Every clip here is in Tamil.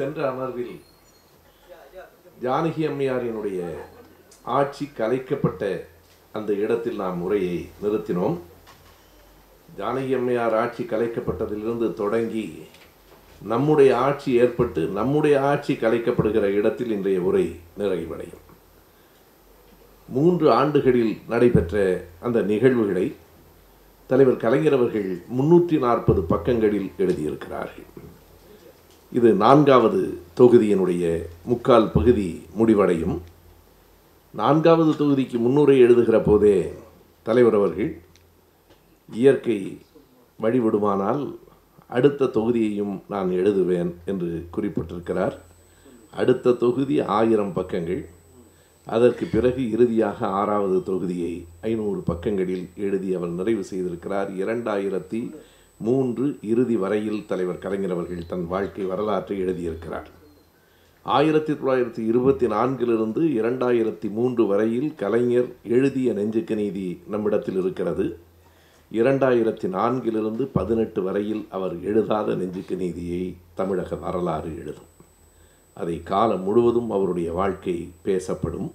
சென்ற அமர்வில் ஜானகி அம்மையாரினுடைய ஆட்சி கலைக்கப்பட்ட அந்த இடத்தில் நாம் உரையை நிறுத்தினோம். ஜானகி அம்மையார் ஆட்சி கலைக்கப்பட்டதிலிருந்து தொடங்கி நம்முடைய ஆட்சி ஏற்பட்டு நம்முடைய ஆட்சி கலைக்கப்படுகிற இடத்தில் இன்றைய உரை நிறைவடையும். மூன்று ஆண்டுகளில் நடைபெற்ற அந்த நிகழ்வுகளை தலைவர் கலைஞர் அவர்கள் முன்னூற்றி நாற்பது பக்கங்களில் எழுதியிருக்கிறார்கள். இது நான்காவது தொகுதியினுடைய முக்கால் பகுதி முடிவடையும். நான்காவது தொகுதிக்கு முன்னுரை எழுதுகிற போதே தலைவர் அவர்கள் இயற்கை வழிவிடுமானால் அடுத்த தொகுதியையும் நான் எழுதுவேன் என்று குறிப்பிட்டிருக்கிறார். அடுத்த தொகுதி ஆயிரம் பக்கங்கள். அதற்கு பிறகு இறுதியாக ஆறாவது தொகுதியை ஐநூறு பக்கங்களில் எழுதி அவர் நிறைவு செய்திருக்கிறார். இரண்டாயிரத்தி மூன்று இறுதி வரையில் தலைவர் கலைஞர் அவர்கள் தன் வாழ்க்கை வரலாற்றை எழுதியிருக்கிறார். ஆயிரத்தி தொள்ளாயிரத்தி இருபத்தி நான்கிலிருந்து இரண்டாயிரத்தி மூன்று வரையில் கலைஞர் எழுதிய நெஞ்சுக்கு நீதி நம்மிடத்தில் இருக்கிறது. இரண்டாயிரத்தி நான்கிலிருந்து பதினெட்டு வரையில் அவர் எழுதாத நெஞ்சுக்கு நீதியை தமிழக வரலாறு எழுதும். அதை காலம் முழுவதும் அவருடைய வாழ்க்கை பேசப்படும்.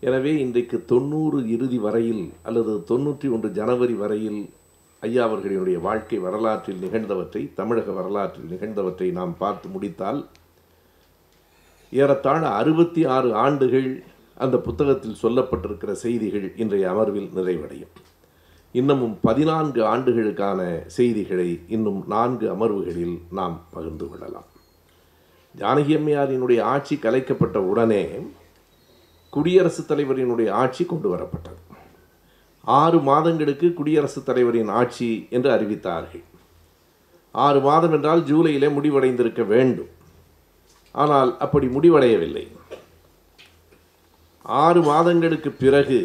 எனவே இன்றைக்கு தொண்ணூறு இறுதி வரையில் அல்லது தொண்ணூற்றி ஒன்று ஜனவரி வரையில் ஐயா அவர்களினுடைய வாழ்க்கை வரலாற்றில் நிகழ்ந்தவற்றை தமிழக வரலாற்றில் நிகழ்ந்தவற்றை நாம் பார்த்து முடித்தால் ஏறத்தாழ அறுபத்தி ஆறு ஆண்டுகள் அந்த புத்தகத்தில் சொல்லப்பட்டிருக்கிற செய்திகள் இன்றைய அமர்வில் நிறைவடையும். இன்னமும் பதினான்கு ஆண்டுகளுக்கான செய்திகளை இன்னும் நான்கு அமர்வுகளில் நாம் பகிர்ந்து கொள்ளலாம். ஜானகி அம்மையாரினுடைய ஆட்சி கலைக்கப்பட்ட உடனே குடியரசுத் தலைவரினுடைய ஆட்சி கொண்டு வரப்பட்டது. ஆறு மாதங்களுக்கு குடியரசுத் தலைவரின் ஆட்சி என்று அறிவித்தார்கள். ஆறு மாதம் என்றால் ஜூலையிலே முடிவடைந்திருக்க வேண்டும். ஆனால் அப்படி முடிவடையவில்லை. ஆறு மாதங்களுக்கு பிறகு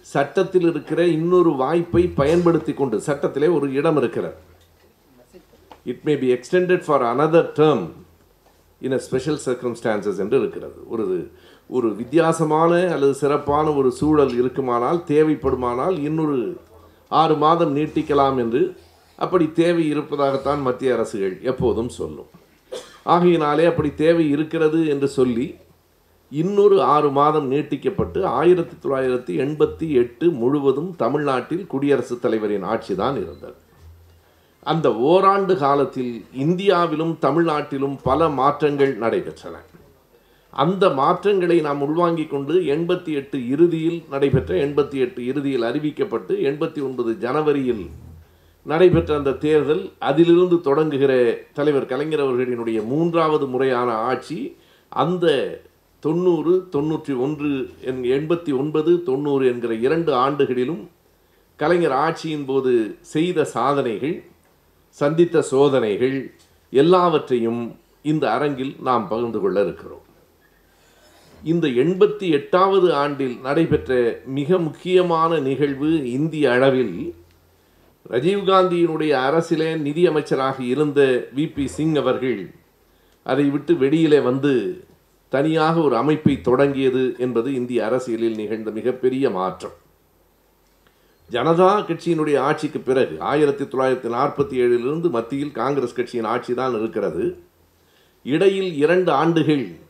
சட்டத்தில் இருக்கிற இன்னொரு வாய்ப்பை பயன்படுத்தி கொண்டு சட்டத்திலே ஒரு இடம் இருக்கிறது. It may be extended for another term in a special circumstances என்று இருக்கிறது. ஒரு ஒரு வித்தியாசமான அல்லது சிறப்பான ஒரு சூழல் இருக்குமானால் தேவைப்படுமானால் இன்னொரு ஆறு மாதம் நீட்டிக்கலாம் என்று அப்படி தேவை இருப்பதாகத்தான் மத்திய அரசுகள் எப்போதும் சொல்லும். ஆகையினாலே அப்படி தேவை இருக்கிறது என்று சொல்லி இன்னொரு ஆறு மாதம் நீட்டிக்கப்பட்டு ஆயிரத்தி தொள்ளாயிரத்தி எண்பத்தி எட்டு முழுவதும் தமிழ்நாட்டில் குடியரசுத் தலைவரின் ஆட்சி தான் இருந்தது. அந்த ஓராண்டு காலத்தில் இந்தியாவிலும் தமிழ்நாட்டிலும் பல மாற்றங்கள் நடைபெற்றன. அந்த மாற்றங்களை நாம் உள்வாங்கிக் கொண்டு எண்பத்தி எட்டு இறுதியில் நடைபெற்ற எண்பத்தி எட்டு இறுதியில் அறிவிக்கப்பட்டு எண்பத்தி ஒன்பது ஜனவரியில் நடைபெற்ற அந்த தேர்தல் அதிலிருந்து தொடங்குகிற தலைவர் கலைஞர் அவர்களினுடைய மூன்றாவது முறையான ஆட்சி அந்த தொண்ணூறு தொண்ணூற்றி ஒன்று என் எண்பத்தி ஒன்பது தொண்ணூறு என்கிற இரண்டு ஆண்டுகளிலும் கலைஞர் ஆட்சியின் போது செய்த சாதனைகள் சந்தித்த சோதனைகள் எல்லாவற்றையும் இந்த அரங்கில் நாம் பகிர்ந்து கொள்ள இருக்கிறோம். இந்த எண்பத்தி எட்டாவது ஆண்டில் நடைபெற்ற மிக முக்கியமான நிகழ்வு இந்திய அளவில் ரஜீவ்காந்தியினுடைய அரசிலே நிதியமைச்சராக இருந்த வி. பி. சிங் அவர்கள் அதை விட்டு வெளியிலே வந்து தனியாக ஒரு அமைப்பை தொடங்கியது என்பது இந்திய அரசியலில் நிகழ்ந்த மிகப்பெரிய மாற்றம். ஜனதா கட்சியினுடைய ஆட்சிக்கு பிறகு ஆயிரத்தி தொள்ளாயிரத்தி நாற்பத்தி ஏழிலிருந்து மத்தியில் காங்கிரஸ் கட்சியின் ஆட்சி தான் இருக்கிறது. இடையில் இரண்டு ஆண்டுகள்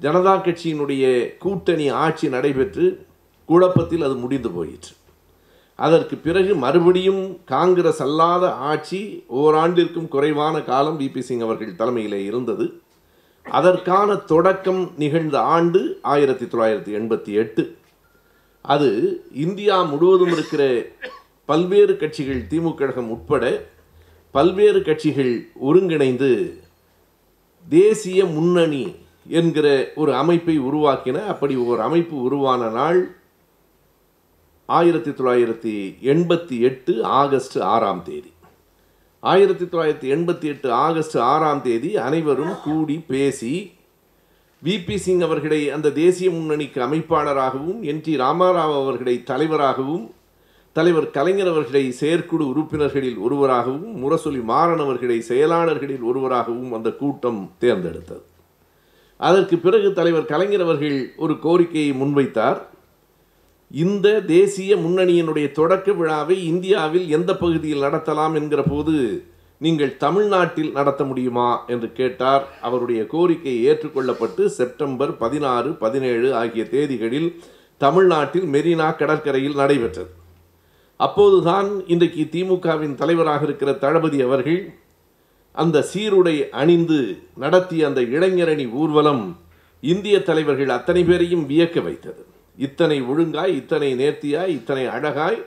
ஜனதா கட்சியினுடைய கூட்டணி ஆட்சி நடைபெற்று குழப்பத்தில் அது முடிந்து போயிற்று. அதற்கு பிறகு மறுபடியும் காங்கிரஸ் அல்லாத ஆட்சி ஓராண்டிற்கும் குறைவான காலம் பிபி சிங் அவர்கள் தலைமையிலே இருந்தது. அதற்கான தொடக்கம் நிகழ்ந்த ஆண்டு ஆயிரத்தி தொள்ளாயிரத்தி எண்பத்தி எட்டு. அது இந்தியா முழுவதும் இருக்கிற பல்வேறு கட்சிகள் திமுக கழகம் உட்பட பல்வேறு கட்சிகள் ஒருங்கிணைந்து தேசிய முன்னணி என்கிற ஒரு அமைப்பை உருவாக்கின அப்படி ஒரு அமைப்பு உருவான நாள் ஆயிரத்தி தொள்ளாயிரத்தி எண்பத்தி எட்டு ஆகஸ்ட் ஆறாம் தேதி. ஆயிரத்தி தொள்ளாயிரத்தி எண்பத்தி எட்டு ஆகஸ்ட் ஆறாம் தேதி அனைவரும் கூடி பேசி விபி சிங் அவர்களை அந்த தேசிய முன்னணிக்கு அமைப்பாளராகவும் என். டி. ராமாராவ் அவர்களை தலைவராகவும் தலைவர் கலைஞர் அவர்களை செயற்குழு உறுப்பினர்களில் ஒருவராகவும் முரசொலி மாறன் அவர்களை செயலாளர்களில் ஒருவராகவும் அந்த கூட்டம் தேர்ந்தெடுத்தது. அதற்கு பிறகு தலைவர் கலைஞர் அவர்கள் ஒரு கோரிக்கையை முன்வைத்தார். இந்த தேசிய முன்னணியினுடைய தொடக்க விழாவை இந்தியாவில் எந்த பகுதியில் நடத்தலாம் என்கிற போது நீங்கள் தமிழ்நாட்டில் நடத்த முடியுமா என்று கேட்டார். அவருடைய கோரிக்கை ஏற்றுக்கொள்ளப்பட்டு செப்டம்பர் பதினாறு பதினேழு ஆகிய தேதிகளில் தமிழ்நாட்டில் மெரினா கடற்கரையில் நடைபெற்றது. அப்போதுதான் இன்றைக்கு திமுகவின் தலைவராக இருக்கிற தளபதி அவர்கள் அந்த சீருடை அணிந்து நடத்திய அந்த இளைஞரணி ஊர்வலம் இந்திய தலைவர்கள் அத்தனை பேரையும் வியக்க வைத்தது. இத்தனை ஒழுங்காய் இத்தனை நேர்த்தியாய் இத்தனை அழகாய்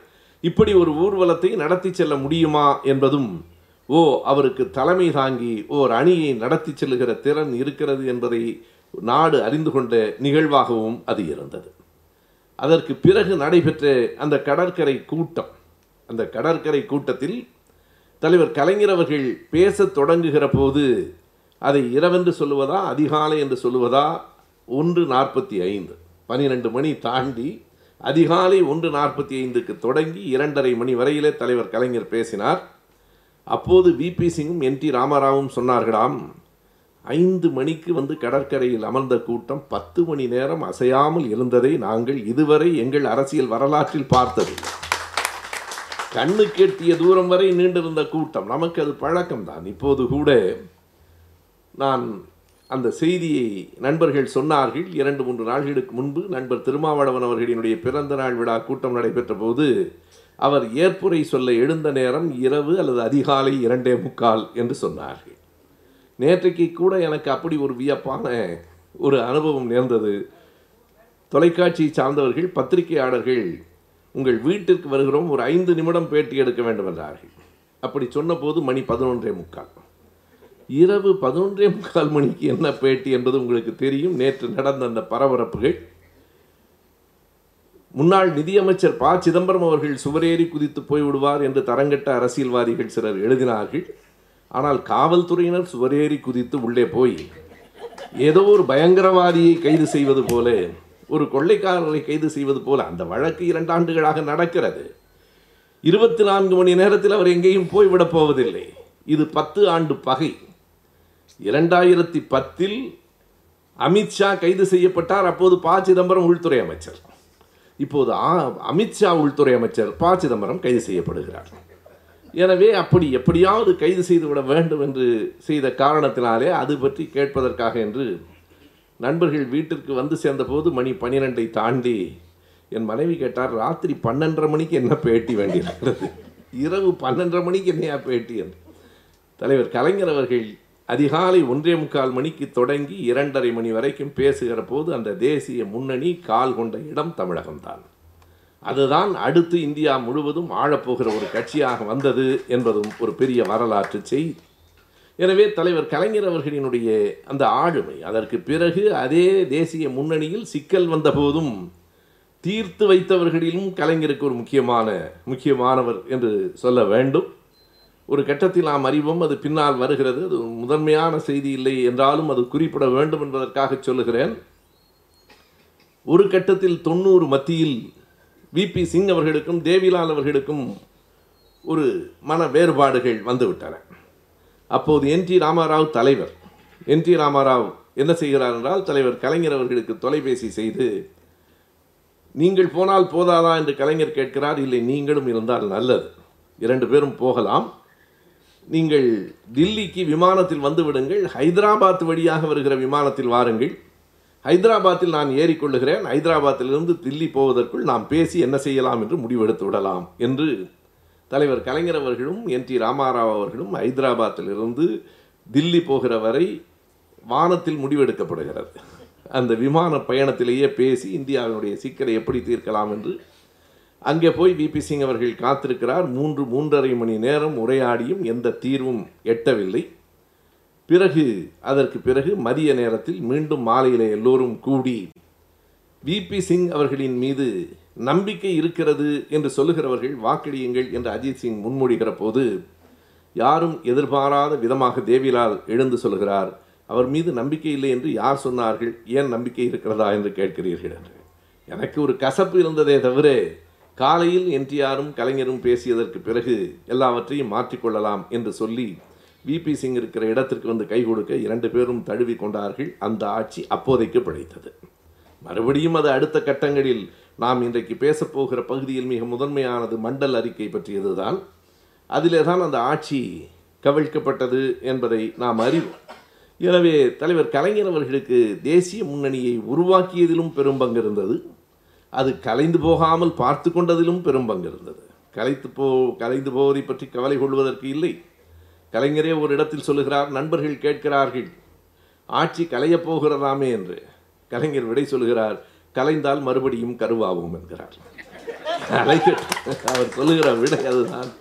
இப்படி ஒரு ஊர்வலத்தை நடத்தி செல்ல முடியுமா என்பதும் ஓ அவருக்கு தலைமை தாங்கி ஓர் அணியை நடத்தி செல்லுகிற திறன் இருக்கிறது என்பதை நாடு அறிந்து கொண்ட நிகழ்வாகவும் அது இருந்தது. அதற்கு பிறகு நடைபெற்ற அந்த கடற்கரை கூட்டம் அந்த கடற்கரை கூட்டத்தில் தலைவர் கலைஞர் அவர்கள் பேசத் தொடங்குகிற போது அதை இரவென்று சொல்லுவதா அதிகாலை என்று சொல்லுவதா ஒன்று நாற்பத்தி ஐந்து. பனிரெண்டு மணி தாண்டி அதிகாலை ஒன்று நாற்பத்தி ஐந்துக்கு தொடங்கி இரண்டரை மணி வரையிலே தலைவர் கலைஞர் பேசினார். அப்போது விபி சிங்கும் என். டி. ராமராவும் சொன்னார்களாம் ஐந்து மணிக்கு வந்து கடற்கரையில் அமர்ந்த கூட்டம் பத்து மணி நேரம் அசையாமல் இருந்ததை நாங்கள் இதுவரை எங்கள் அரசியல் வரலாற்றில் பார்த்ததில்லை. கண்ணு கெட்டிய தூரம் வரை நீண்டிருந்த கூட்டம். நமக்கு அது பழக்கம்தான். இப்போது கூட நான் அந்த செய்தியை நண்பர்கள் சொன்னார்கள். இரண்டு மூன்று நாள்களுக்கு முன்பு நண்பர் திருமாவளவன் அவர்களினுடைய பிறந்த நாள் விழா கூட்டம் நடைபெற்ற போது அவர் ஏற்புரை சொல்ல எழுந்த நேரம் இரவு அல்லது அதிகாலை இரண்டே முக்கால் என்று சொன்னார்கள். நேற்றைக்கு கூட எனக்கு அப்படி ஒரு வியப்பான ஒரு அனுபவம் நேர்ந்தது. தொலைக்காட்சியை சார்ந்தவர்கள் பத்திரிகையாளர்கள் உங்கள் வீட்டிற்கு வருகிறோம் ஒரு ஐந்து நிமிடம் பேட்டி எடுக்க வேண்டும் என்றார்கள். அப்படி சொன்னபோது மணி பதினொன்றே முக்கால். இரவு பதினொன்றே முக்கால் மணிக்கு என்ன பேட்டி என்பது உங்களுக்கு தெரியும். நேற்று நடந்த அந்த பரபரப்புகள். முன்னாள் நிதியமைச்சர் ப. சிதம்பரம் அவர்கள் சுவரேறி குதித்து போய்விடுவார் என்று தரங்கட்ட அரசியல்வாதிகள் சிலர் எழுதினார்கள். ஆனால் காவல்துறையினர் சுவரேறி குதித்து உள்ளே போய் ஏதோ ஒரு பயங்கரவாதியை கைது செய்வது போல ஒரு கொள்ளைக்காரரை கைது செய்வது போல அந்த வழக்கு இரண்டு ஆண்டுகளாக நடக்கிறது. இருபத்தி நான்கு மணி நேரத்தில் அவர் எங்கேயும் போய்விடப் போவதில்லை. இது பத்து ஆண்டு பகை. இரண்டாயிரத்தி பத்தில் அமித்ஷா கைது செய்யப்பட்டார். அப்போது ப. சிதம்பரம் உள்துறை அமைச்சர். இப்போது ஆ- அமித்ஷா உள்துறை அமைச்சர் ப. சிதம்பரம் கைது செய்யப்படுகிறார். எனவே அப்படி எப்படியாவது கைது செய்துவிட வேண்டும் என்று செய்த காரணத்தினாலே அது பற்றி கேட்பதற்காக என்று நண்பர்கள் வீட்டிற்கு வந்து சேர்ந்தபோது மணி பன்னிரெண்டை தாண்டி என் மனைவி கேட்டார் ராத்திரி பன்னெண்டரை மணிக்கு என்ன பேட்டி வேண்டியிருக்கிறது? இரவு பன்னெண்டரை மணிக்கு என்னையா பேட்டி? என்று. தலைவர் கலைஞர் அவர்கள் அதிகாலை ஒன்றே முக்கால் மணிக்கு தொடங்கி இரண்டரை மணி வரைக்கும் பேசுகிற போது அந்த தேசிய முன்னணி கால் கொண்ட இடம் தமிழகம்தான். அதுதான் அடுத்து இந்தியா முழுவதும் ஆளப்போகிற ஒரு கட்சியாக வந்தது என்பதும் ஒரு பெரிய வரலாற்று செய்தி. எனவே தலைவர் கலைஞர் அவர்களினுடைய அந்த ஆளுமை அதற்கு பிறகு அதே தேசிய முன்னணியில் சிக்கல் வந்தபோதும் தீர்த்து வைத்தவர்களிலும் கலைஞருக்கு ஒரு முக்கியமான முக்கியமானவர் என்று சொல்ல வேண்டும். ஒரு கட்டத்தில் நாம் அறிவோம் அது பின்னால் வருகிறது. அது முதன்மையான செய்தி இல்லை என்றாலும் அது குறிப்பிட வேண்டும் என்பதற்காக சொல்லுகிறேன். ஒரு கட்டத்தில் தொண்ணூறு மத்தியில் விபி சிங் அவர்களுக்கும் தேவிலால் அவர்களுக்கும் ஒரு மன வேறுபாடுகள் வந்துவிட்டன. அப்போது என் டி ராமாராவ் தலைவர். என் டி ராமாராவ் என்ன செய்கிறார் என்றால் தலைவர் கலைஞர் அவர்களுக்கு தொலைபேசி செய்து நீங்கள் போனால் போதாதா? என்று கலைஞர் கேட்கிறார். இல்லை நீங்களும் இருந்தால் நல்லது. இரண்டு பேரும் போகலாம். நீங்கள் தில்லிக்கு விமானத்தில் வந்து விடுங்கள். ஹைதராபாத் வழியாக வருகிற விமானத்தில் வாருங்கள். ஹைதராபாத்தில் நான் ஏறிக்கொள்ளுகிறேன். ஹைதராபாத்திலிருந்து தில்லி போவதற்குள் நாம் பேசி என்ன செய்யலாம் என்று முடிவெடுத்து விடலாம் என்று தலைவர் கலைஞர் அவர்களும் என் டி ராமாராவ் அவர்களும் ஹைதராபாத்திலிருந்து தில்லி போகிற வரை வானத்தில் முடிவெடுக்கப்படுகிறது. அந்த விமான பயணத்திலேயே பேசி இந்தியாவினுடைய சிக்கலை எப்படி தீர்க்கலாம் என்று அங்கே போய் விபி சிங் அவர்கள் காத்திருக்கிறார். மூன்று மூன்றரை மணி நேரம் உரையாடியும் எந்த தீர்வும் எட்டவில்லை. பிறகு அதற்கு பிறகு மதிய நேரத்தில் மீண்டும் மாலையிலே எல்லோரும் கூடி விபி சிங் அவர்களின் மீது நம்பிக்கை இருக்கிறது என்று சொல்லுகிறவர்கள் வாக்களியுங்கள் என்று அஜித் சிங் முன்மொழிகிற போது யாரும் எதிர்பாராத விதமாக தேவிலால் எழுந்து சொல்கிறார் அவர் மீது நம்பிக்கை இல்லை என்று யார் சொன்னார்கள்? ஏன் நம்பிக்கை இருக்கிறதா என்று கேட்கிறீர்கள்? என்று. எனக்கு ஒரு கசப்பு இருந்ததே தவிர காலையில் என்டிஆரும் கலைஞரும் பேசியதற்கு பிறகு எல்லாவற்றையும் மாற்றிக்கொள்ளலாம் என்று சொல்லி விபி சிங் இருக்கிற இடத்திற்கு வந்து கை கொடுக்க இரண்டு பேரும் தழுவி கொண்டார்கள். அந்த ஆட்சி அப்போதைக்கு பிழைத்தது. மறுபடியும் அது அடுத்த கட்டங்களில் நாம் இன்றைக்கு பேசப்போகிற பகுதியில் மிக முதன்மையானது மண்டல் அறிக்கை பற்றியதுதான். அதிலே தான் அந்த ஆட்சி கவிழ்க்கப்பட்டது என்பதை நாம் அறிவோம். எனவே தலைவர் கலைஞர் அவர்களுக்கு தேசிய முன்னணியை உருவாக்கியதிலும் பெரும் பங்கு இருந்தது. அது கலைந்து போகாமல் பார்த்து கொண்டதிலும் பெரும் பங்கு இருந்தது. கலைத்து போ கலைந்து போவதை பற்றி கவலை கொள்வதற்கு இல்லை. கலைஞரே ஒரு இடத்தில் சொல்லுகிறார் நண்பர்கள் கேட்கிறார்கள் ஆட்சி கலையப் போகிறதாமே என்று. கலைஞர் விடை சொல்லுகிறார் கலைந்தால் மறுபடியும் கருவாகும் என்கிறார். கலைஞர் அவர் சொல்லுகிற விடை அதுதான்.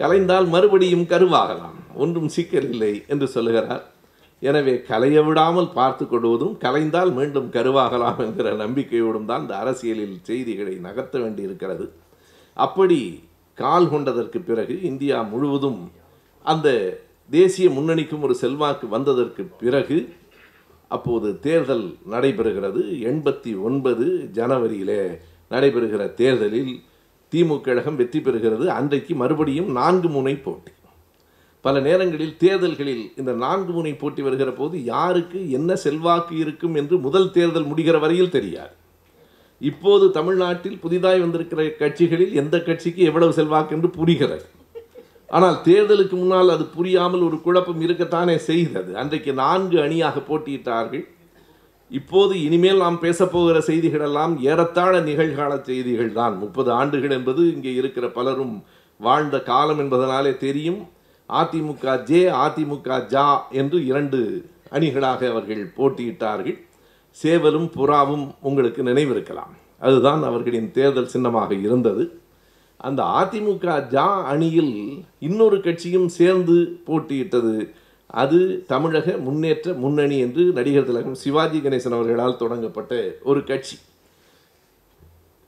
கலைந்தால் மறுபடியும் கருவாகலாம். ஒன்றும் சிக்கல் இல்லை என்று சொல்லுகிறார். எனவே கலைய விடாமல் பார்த்து கொள்வதும் கலைந்தால் மீண்டும் கருவாகலாம் என்கிற நம்பிக்கையோடும் தான் இந்த அரசியலில் செய்திகளை நகர்த்த வேண்டியிருக்கிறது. அப்படி கால் கொண்டதற்கு பிறகு இந்தியா முழுவதும் அந்த தேசிய முன்னணிக்கும் ஒரு செல்வாக்கு வந்ததற்கு பிறகு அப்போது தேர்தல் நடைபெறுகிறது. எண்பத்தி ஒன்பது ஜனவரியிலே நடைபெறுகிற தேர்தலில் திமுக கழகம் வெற்றி பெறுகிறது. அன்றைக்கு மறுபடியும் நான்கு முனை போட்டி. பல நேரங்களில் தேர்தல்களில் இந்த நான்கு முனை போட்டி வருகிற போது யாருக்கு என்ன செல்வாக்கு இருக்கும் என்று முதல் தேர்தல் முடிகிற வரையில் தெரியாது. இப்போது தமிழ்நாட்டில் புதிதாய் வந்திருக்கிற கட்சிகளில் எந்த கட்சிக்கு எவ்வளவு செல்வாக்கு என்று புரிகிறது. ஆனால் தேர்தலுக்கு முன்னால் அது புரியாமல் ஒரு குழப்பம் இருக்கத்தானே செய்தது அன்றைக்கு நான்கு அணியாக போட்டியிட்டார்கள். இப்போது இனிமேல் நாம் பேசப்போகிற செய்திகளெல்லாம் ஏறத்தாழ நிகழ்கால செய்திகள் தான். முப்பது ஆண்டுகள் என்பது இங்கே இருக்கிற பலரும் வாழ்ந்த காலம் என்பதனாலே தெரியும். அதிமுக ஜே அதிமுக ஜா என்று இரண்டு அணிகளாக அவர்கள் போட்டியிட்டார்கள். சேவலும் புறாவும் உங்களுக்கு நினைவிருக்கலாம். அதுதான் அவர்களின் தேர்தல் சின்னமாக இருந்தது. அந்த அதிமுக ஜா அணியில் இன்னொரு கட்சியும் சேர்ந்து போட்டியிட்டது. அது தமிழக முன்னேற்ற முன்னணி என்று நடிகர் திலகம் சிவாஜி கணேசன் அவர்களால் தொடங்கப்பட்ட ஒரு கட்சி.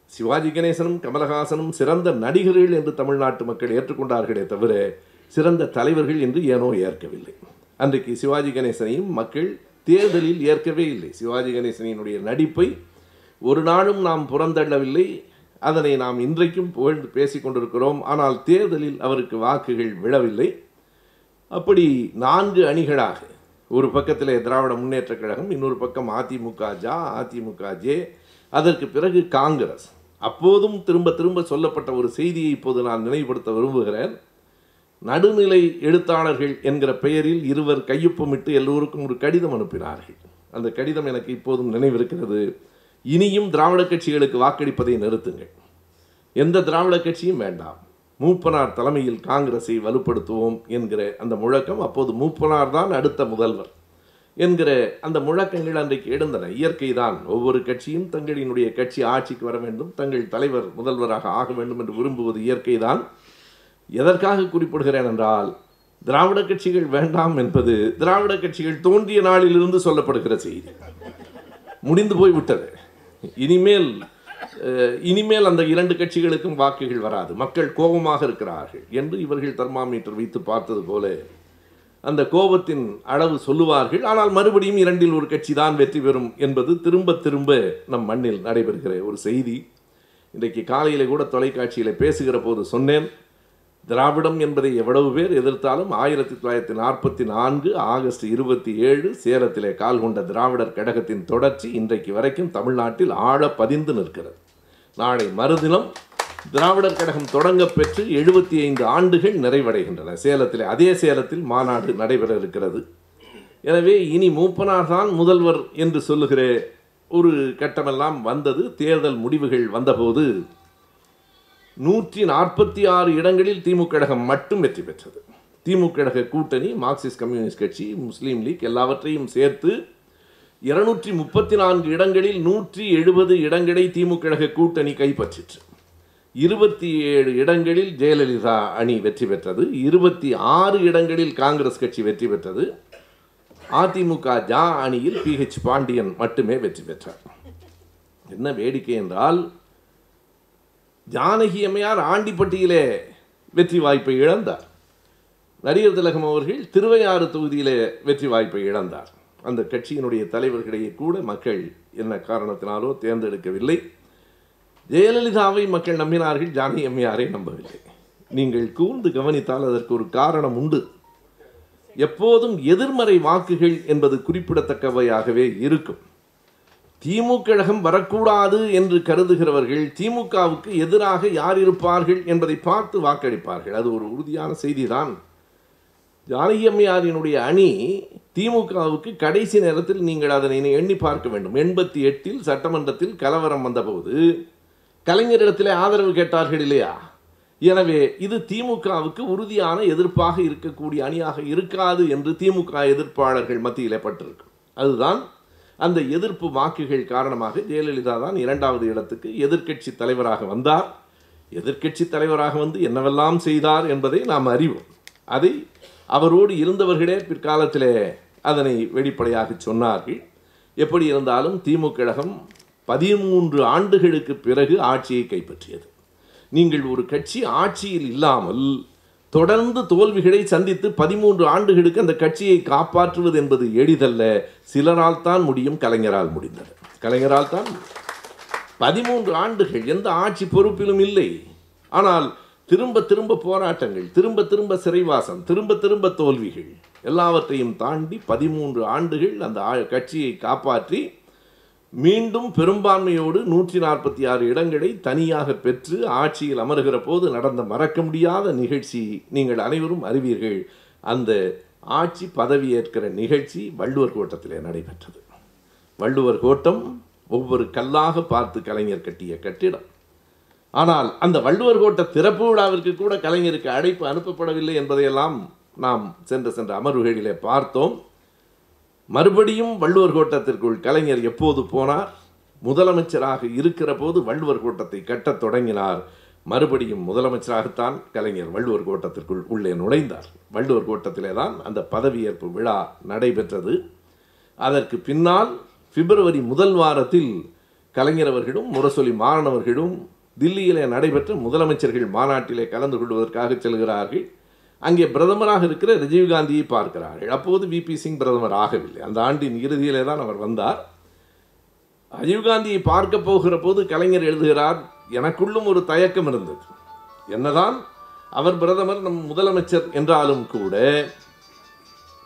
சிவாஜி கணேசனும் கமலஹாசனும் சிறந்த நடிகர்கள் என்று தமிழ்நாட்டு மக்கள் ஏற்றுக்கொண்டார்களே தவிர சிறந்த தலைவர்கள் என்று ஏனோ ஏற்கவில்லை. அன்றைக்கு சிவாஜி கணேசனையும் மக்கள் தேர்தலில் ஏற்கவே இல்லை. சிவாஜி கணேசனினுடைய நடிப்பை ஒரு நாளும் நாம் புறந்தள்ளவில்லை. அதனை நாம் இன்றைக்கும் புகழ்ந்து பேசிக்கொண்டிருக்கிறோம் ஆனால் தேர்தலில் அவருக்கு வாக்குகள் விழவில்லை. அப்படி நான்கு அணிகளாக ஒரு பக்கத்திலே திராவிட முன்னேற்ற கழகம் இன்னொரு பக்கம் அதிமுக ஜா அதிமுக ஜே. அதற்கு பிறகு காங்கிரஸ். அப்போதும் திரும்ப திரும்ப சொல்லப்பட்ட ஒரு செய்தியை இப்போது நான் நினைவுபடுத்த விரும்புகிறேன். நடுநிலை எழுத்தாளர்கள் என்கிற பெயரில் இருவர் கையொப்பமிட்டு எல்லோருக்கும் ஒரு கடிதம் அனுப்பினார்கள். அந்த கடிதம் எனக்கு இப்போதும் நினைவிருக்கிறது. இனியும் திராவிட கட்சிகளுக்கு வாக்களிப்பதை நிறுத்துங்கள். எந்த திராவிட கட்சியும் வேண்டாம். மூப்பனார் தலைமையில் காங்கிரஸை வலுப்படுத்துவோம் என்கிற அந்த முழக்கம் அப்போது மூப்பனார் தான் அடுத்த முதல்வர் என்கிற அந்த முழக்கங்கள் அன்றைக்கு எழுந்தன. இயற்கை தான். ஒவ்வொரு கட்சியும் தங்களினுடைய கட்சி ஆட்சிக்கு வர வேண்டும். தங்கள் தலைவர் முதல்வராக ஆக வேண்டும் என்று விரும்புவது இயற்கை தான். எதற்காக குறிப்பிடுகிறேன் என்றால் திராவிட கட்சிகள் வேண்டாம் என்பது திராவிட கட்சிகள் தோன்றிய நாளிலிருந்து சொல்லப்படுகிற செய்தி. முடிந்து போய் விட்டது. இனிமேல் இனிமேல் அந்த இரண்டு கட்சிகளுக்கும் வாக்குகள் வராது. மக்கள் கோபமாக இருக்கிறார்கள் என்று இவர்கள் தெர்மாமீட்டர் வைத்து பார்த்தது போல அந்த கோபத்தின் அளவு சொல்லுவார்கள். ஆனால் மறுபடியும் இரண்டில் ஒரு கட்சி தான் வெற்றி பெறும் என்பது திரும்ப திரும்ப நம் மண்ணில் நடைபெறுகிற ஒரு செய்தி. இன்றைக்கு காலையில் கூட தொலைக்காட்சியில் பேசுகிற போது சொன்னேன். திராவிடம் என்பதை எவ்வளவு பேர் எதிர்த்தாலும் ஆயிரத்தி தொள்ளாயிரத்தி நாற்பத்தி நான்கு ஆகஸ்ட் இருபத்தி ஏழு சேலத்திலே கால் கொண்ட திராவிடர் கழகத்தின் தொடர்ச்சி இன்றைக்கு வரைக்கும் தமிழ்நாட்டில் ஆழ பதிந்து நிற்கிறது. நாளை மறுதினம் திராவிடர் கழகம் தொடங்க பெற்று எழுபத்தி ஐந்து ஆண்டுகள் நிறைவடைகின்றன. சேலத்தில் அதே சேலத்தில் மாநாடு நடைபெற இருக்கிறது. எனவே இனி மூப்பனார் தான் முதல்வர் என்று சொல்லுகிற ஒரு கட்டமெல்லாம் வந்தது. தேர்தல் முடிவுகள் வந்தபோது நூற்றி நாற்பத்தி ஆறு இடங்களில் திமுக கழகம் மட்டும் வெற்றி பெற்றது. திமுக கழக கூட்டணி மார்க்சிஸ்ட் கம்யூனிஸ்ட் கட்சி முஸ்லீம் லீக் எல்லாவற்றையும் சேர்த்து இருநூற்றி முப்பத்தி நான்கு இடங்களில் நூற்றி எழுபது இடங்களை திமுக கழக கூட்டணி கைப்பற்றிற்று. இருபத்தி ஏழு இடங்களில் ஜெயலலிதா அணி வெற்றி பெற்றது. இருபத்தி ஆறு இடங்களில் காங்கிரஸ் கட்சி வெற்றி பெற்றது. அதிமுக ஜா அணியில் பிஹெச் பாண்டியன் மட்டுமே வெற்றி பெற்றார். என்ன வேடிக்கை என்றால் ஜானகி அம்மையார் ஆண்டிப்பட்டியிலே வெற்றி வாய்ப்பை இழந்தார். நடிகர் திலகம் அவர்கள் திருவையாறு தொகுதியிலே வெற்றி வாய்ப்பை இழந்தார். அந்த கட்சியினுடைய தலைவர்களிடையே கூட மக்கள் என்ன காரணத்தினாலோ தேர்ந்தெடுக்கவில்லை. ஜெயலலிதாவை மக்கள் நம்பினார்கள் ஜானகி அம்மையாரை நம்பவில்லை. நீங்கள் கூர்ந்து கவனித்தால் அதற்கு ஒரு காரணம் உண்டு. எப்போதும் எதிர்மறை வாக்குகள் என்பது குறிப்பிடத்தக்கவையாகவே இருக்கும். திமுக கழகம் வரக்கூடாது என்று கருதுகிறவர்கள் திமுகவுக்கு எதிராக யார் இருப்பார்கள் என்பதை பார்த்து வாக்களிப்பார்கள். அது ஒரு உறுதியான செய்திதான். ஜானகியம்மையாரினுடைய அணி திமுகவுக்கு கடைசி நேரத்தில் நீங்கள் அதனை எண்ணி பார்க்க வேண்டும். எண்பத்தி எட்டில் சட்டமன்றத்தில் கலவரம் வந்தபோது கலைஞரிடத்திலே ஆதரவு கேட்டார்கள் இல்லையா? எனவே இது திமுகவுக்கு உறுதியான எதிர்ப்பாக இருக்கக்கூடிய அணியாக இருக்காது என்று திமுக எதிர்ப்பாளர்கள் மத்தியிலே பட்டிருக்கும். அதுதான் அந்த எதிர்ப்பு வாக்குகள் காரணமாக ஜெயலலிதா தான் இரண்டாவது இடத்துக்கு எதிர்க்கட்சி தலைவராக வந்தார். எதிர்க்கட்சி தலைவராக வந்து என்னவெல்லாம் செய்தார் என்பதை நாம் அறிவோம். அதை அவரோடு இருந்தவர்களே பிற்காலத்திலே அதனை வெளிப்படையாக சொன்னார்கள். எப்படி இருந்தாலும் திமுக கழகம் பதிமூன்று ஆண்டுகளுக்கு பிறகு ஆட்சியை கைப்பற்றியது. நீங்கள் ஒரு கட்சி ஆட்சியில் இல்லாமல் தொடர்ந்து தோல்விகளை சந்தித்து பதிமூன்று ஆண்டுகளுக்கு அந்த கட்சியை காப்பாற்றுவது என்பது எளிதல்ல. சிலரால் தான் முடியும் கலைஞரால் முடிந்தது. கலைஞரால் தான் பதிமூன்று ஆண்டுகள் எந்த ஆட்சி பொறுப்பிலும் இல்லை. ஆனால் திரும்ப திரும்ப போராட்டங்கள் திரும்ப திரும்ப சிறைவாசம் திரும்ப திரும்ப தோல்விகள் எல்லாவற்றையும் தாண்டி பதிமூன்று ஆண்டுகள் அந்த ஆ- கட்சியை காப்பாற்றி மீண்டும் பெரும்பான்மையோடு நூற்றி நாற்பத்தி ஆறு இடங்களை தனியாக பெற்று ஆட்சியில் அமர்கிற போது நடந்த மறக்க முடியாத நிகழ்ச்சி நீங்கள் அனைவரும் அறிவீர்கள். அந்த ஆட்சி பதவியேற்கிற நிகழ்ச்சி வள்ளுவர் கோட்டத்திலே நடைபெற்றது. வள்ளுவர் கோட்டம் ஒவ்வொரு கல்லாக பார்த்து கலைஞர் கட்டிய கட்டிடம். ஆனால் அந்த வள்ளுவர் கோட்ட திறப்பு விழாவிற்கு கூட கலைஞருக்கு அழைப்பு அனுப்பப்படவில்லை என்பதையெல்லாம் நாம் சென்ற சென்ற அமர்வுகளிலே பார்த்தோம். மறுபடியும் வள்ளுவர் கோட்டத்திற்குள் கலைஞர் எப்போது போனார்? முதலமைச்சராக இருக்கிற போது வள்ளுவர் கோட்டத்தை கட்டத் தொடங்கினார். மறுபடியும் முதலமைச்சராகத்தான் கலைஞர் வள்ளுவர் கோட்டத்திற்குள் உள்ளே நுழைந்தார். வள்ளுவர் கோட்டத்திலே தான் அந்த பதவியேற்பு விழா நடைபெற்றது. அதற்கு பின்னால் பிப்ரவரி முதல் வாரத்தில் கலைஞர் அவர்களும் முரசொலி மாறனவர்களும் தில்லியிலே நடைபெற்ற முதலமைச்சர்கள் மாநாட்டிலே கலந்து கொள்வதற்காக செல்கிறார்கள். அங்கே பிரதமராக இருக்கிற ராஜீவ்காந்தியை பார்க்கிறார்கள். அப்போது விபி சிங் பிரதமர் ஆகவில்லை. அந்த ஆண்டின் இறுதியிலே தான் அவர் வந்தார். ராஜீவ்காந்தியை பார்க்க போகிற போது கலைஞர் எழுதுகிறார் எனக்குள்ளும் ஒரு தயக்கம் இருந்தது. என்னதான் அவர் பிரதமர் நம் முதலமைச்சர் என்றாலும் கூட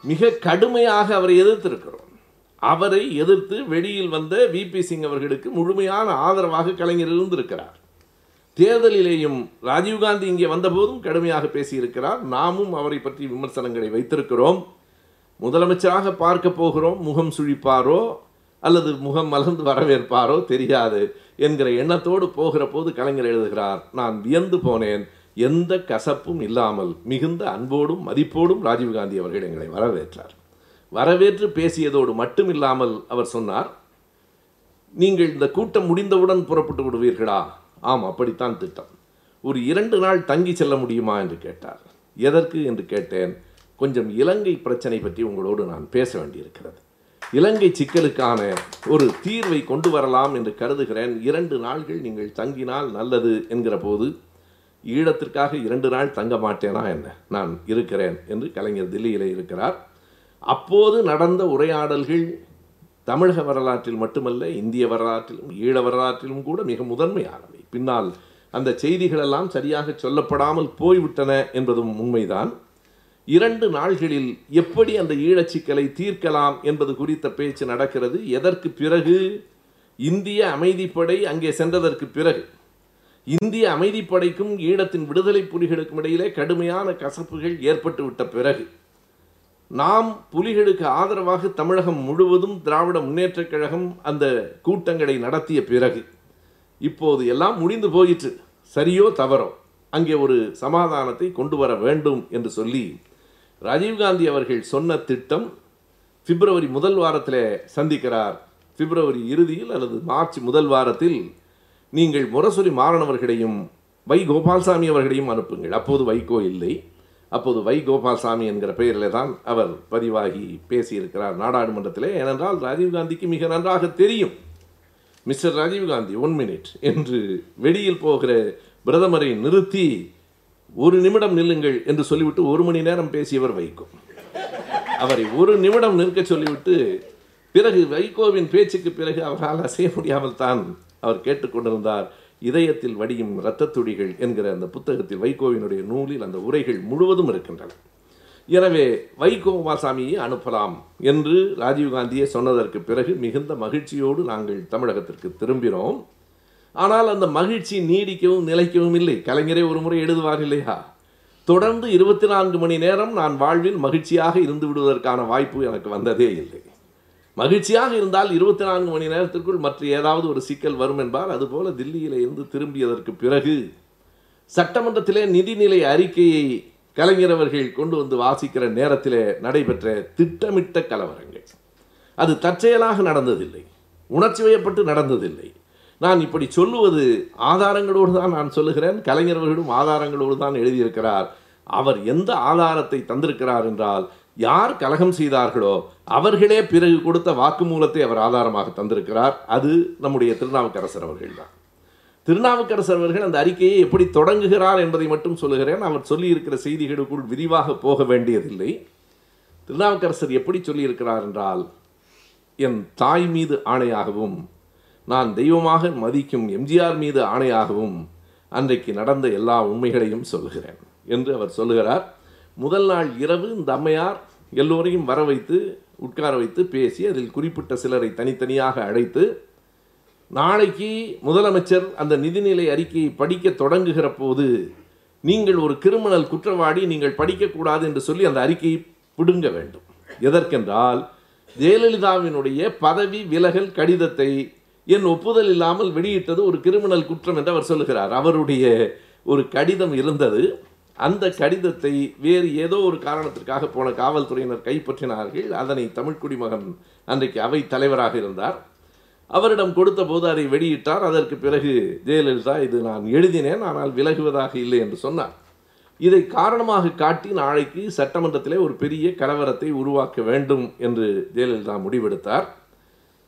மிக கடுமையாக அவரை எதிர்த்திருக்கிறோம். அவரை எதிர்த்து வெளியில் வந்த விபி சிங் அவர்களுக்கு முழுமையான ஆதரவாக கலைஞர் இருந்திருக்கிறார் தேர்தலிலேயும் ராஜீவ்காந்தி இங்கே வந்தபோதும் கடுமையாக பேசியிருக்கிறார். நாமும் அவரை பற்றி விமர்சனங்களை வைத்திருக்கிறோம். முதலமைச்சராக பார்க்க போகிறோம். முகம் சுழிப்பாரோ அல்லது முகம் மலர்ந்து வரவேற்பாரோ தெரியாது என்கிற எண்ணத்தோடு போகிற போது கலைஞர் எழுதுகிறார் நான் வியந்து போனேன். எந்த கசப்பும் இல்லாமல் மிகுந்த அன்போடும் மதிப்போடும் ராஜீவ்காந்தி அவர்கள் எங்களை வரவேற்றார். வரவேற்று பேசியதோடு மட்டும் இல்லாமல் அவர் சொன்னார் நீங்கள் இந்த கூட்டம் முடிந்தவுடன் புறப்பட்டு விடுவீர்களா? ஆம் அப்படித்தான் திட்டம். ஒரு இரண்டு நாள் தங்கி செல்ல முடியுமா என்று கேட்டார். எதற்கு என்று கேட்டேன் கொஞ்சம் இலங்கை பிரச்சனை பற்றி உங்களோடு நான் பேச வேண்டியிருக்கிறது. இலங்கை சிக்கலுக்கான ஒரு தீர்வை கொண்டு வரலாம் என்று கருதுகிறேன். இரண்டு நாள்கள் நீங்கள் தங்கினால் நல்லது என்கிற போது ஈழத்திற்காக இரண்டு நாள் தங்க மாட்டேனா என்ன? நான் இருக்கிறேன் என்று கலைஞர் தில்லியிலே இருக்கிறார். அப்போது நடந்த உரையாடல்கள் தமிழக வரலாற்றில் மட்டுமல்ல இந்திய வரலாற்றிலும் ஈழ வரலாற்றிலும் கூட மிக முதன்மையானவை. பின்னால் அந்த செய்திகளெல்லாம் சரியாக சொல்லப்படாமல் போய்விட்டன என்பதும் உண்மைதான். இரண்டு நாள்களில் எப்படி அந்த ஈழச்சிக்கலை தீர்க்கலாம் என்பது குறித்த பேச்சு நடக்கிறது. எதற்கு பிறகு? இந்திய அமைதிப்படை அங்கே சென்றதற்கு பிறகு. இந்திய அமைதிப்படைக்கும் ஈழத்தின் விடுதலை புலிகளுக்கும் இடையிலே கடுமையான கசப்புகள் ஏற்பட்டுவிட்ட பிறகு நாம் புலிகளுக்கு ஆதரவாக தமிழகம் முழுவதும் திராவிட முன்னேற்றக் கழகம் அந்த கூட்டங்களை நடத்திய பிறகு இப்போது எல்லாம் முடிந்து போயிற்று. சரியோ தவறோ? அங்கே ஒரு சமாதானத்தை கொண்டு வர வேண்டும் என்று சொல்லி ராஜீவ்காந்தி அவர்கள் சொன்ன திட்டம் பிப்ரவரி முதல் வாரத்தில் சந்திக்கிறார். பிப்ரவரி இறுதியில் அல்லது மார்ச் முதல் வாரத்தில் நீங்கள் முரசொலி மாறனவர்களையும் வை கோபால்சாமி அவர்களையும் அனுப்புங்கள். அப்போது வைகோ இல்லை. அப்போது வை கோபால்சாமி என்கிற பெயரில் தான் அவர் பதிவாகி பேசியிருக்கிறார் நாடாளுமன்றத்தில். ஏனென்றால் ராஜீவ்காந்திக்கு மிக நன்றாக தெரியும். மிஸ்டர் ராஜீவ்காந்தி ஒன் மினிட் என்று வெளியில் போகிற பிரதமரை நிறுத்தி ஒரு நிமிடம் நில்லுங்கள் என்று சொல்லிவிட்டு ஒரு மணி நேரம் பேசியவர் வைகோ. அவரை ஒரு நிமிடம் நிற்க சொல்லிவிட்டு பிறகு வைகோவின் பேச்சுக்கு பிறகு அவரால் அசைய முடியாமல் தான் அவர் கேட்டுக்கொண்டிருந்தார். இதயத்தில் வடியும் இரத்த துடிகள் என்கிற அந்த புத்தகத்தில் வைகோவினுடைய நூலில் அந்த உரைகள் முழுவதும் இருக்கின்றன. எனவே வைகோ உமாசாமியை அனுப்பலாம் என்று ராஜீவ்காந்தியை சொன்னதற்கு பிறகு மிகுந்த மகிழ்ச்சியோடு நாங்கள் தமிழகத்திற்கு திரும்பினோம். ஆனால் அந்த மகிழ்ச்சி நீடிக்கவும் நிலைக்கவும் இல்லை. கலைஞரே ஒரு முறை எழுதுவார் இல்லையா? தொடர்ந்து இருபத்தி நான்கு மணி நேரம் நான் வாழ்வில் மகிழ்ச்சியாக இருந்து விடுவதற்கான வாய்ப்பு எனக்கு வந்ததே இல்லை. மகிழ்ச்சியாக இருந்தால் இருபத்தி நான்கு மணி நேரத்திற்குள் மற்ற ஏதாவது ஒரு சிக்கல் வரும் என்பார் அதுபோல தில்லியில் இருந்து திரும்பியதற்கு பிறகு சட்டமன்றத்திலே நிதிநிலை அறிக்கையை கலைஞரவர்கள் கொண்டு வந்து வாசிக்கிற நேரத்திலே நடைபெற்ற திட்டமிட்ட கலவரங்கள். அது தற்செயலாக நடந்ததில்லை. உணர்ச்சி வயப்பட்டு நடந்ததில்லை. நான் இப்படி சொல்லுவது ஆதாரங்களோடு தான் நான் சொல்லுகிறேன். கலைஞர்களும் ஆதாரங்களோடு தான் எழுதியிருக்கிறார். அவர் எந்த ஆதாரத்தை தந்திருக்கிறார் என்றால் யார் கலகம் செய்தார்களோ அவர்களே பிறகு கொடுத்த வாக்குமூலத்தை அவர் ஆதாரமாக தந்திருக்கிறார். அது நம்முடைய திருநாவுக்கரசர் அவர்கள் தான் திருநாவுக்கரசர் அவர்கள் அந்த அறிக்கையை எப்படி தொடங்குகிறார் என்பதை மட்டும் சொல்லுகிறேன். அவர் சொல்லியிருக்கிற செய்திகளுக்குள் விரிவாக போக வேண்டியதில்லை. திருநாவுக்கரசர் எப்படி சொல்லியிருக்கிறார் என்றால் என் தாய் மீது ஆணையாகவும் நான் தெய்வமாக மதிக்கும் எம்ஜிஆர் மீது ஆணையாகவும் அன்றைக்கு நடந்த எல்லா உண்மைகளையும் சொல்லுகிறேன் என்று அவர் சொல்லுகிறார். முதல் நாள் இரவு இந்த அம்மையார் எல்லோரையும் வர வைத்து உட்கார வைத்து பேசி அதில் குறிப்பிட்ட சிலரை தனித்தனியாக அழைத்து நாளைக்கு முதலமைச்சர் அந்த நிதிநிலை அறிக்கையை படிக்க தொடங்குகிற போது நீங்கள் ஒரு கிரிமினல் குற்றவாளி நீங்கள் படிக்கக்கூடாது என்று சொல்லி அந்த அறிக்கையை பிடுங்க வேண்டும். எதற்கென்றால் ஜெயலலிதாவினுடைய பதவி விலகல் கடிதத்தை என் ஒப்புதல் இல்லாமல் வெளியிட்டது ஒரு கிரிமினல் குற்றம் என்று அவர் சொல்லுகிறார். அவருடைய ஒரு கடிதம் இருந்தது. அந்த கடிதத்தை வேறு ஏதோ ஒரு காரணத்திற்காக போன காவல்துறையினர் கைப்பற்றினார்கள். அதனை தமிழ் குடிமகன் அன்றைக்கு அவை தலைவராக இருந்தார். அவரிடம் கொடுத்த போது அதை வெளியிட்டார். அதற்கு பிறகு ஜெயலலிதா இது நான் எழுதினேன் ஆனால் விலகுவதாக இல்லை என்று சொன்னார். இதை காரணமாக காட்டி நாளைக்கு சட்டமன்றத்திலே ஒரு பெரிய கலவரத்தை உருவாக்க வேண்டும் என்று ஜெயலலிதா முடிவெடுத்தார்.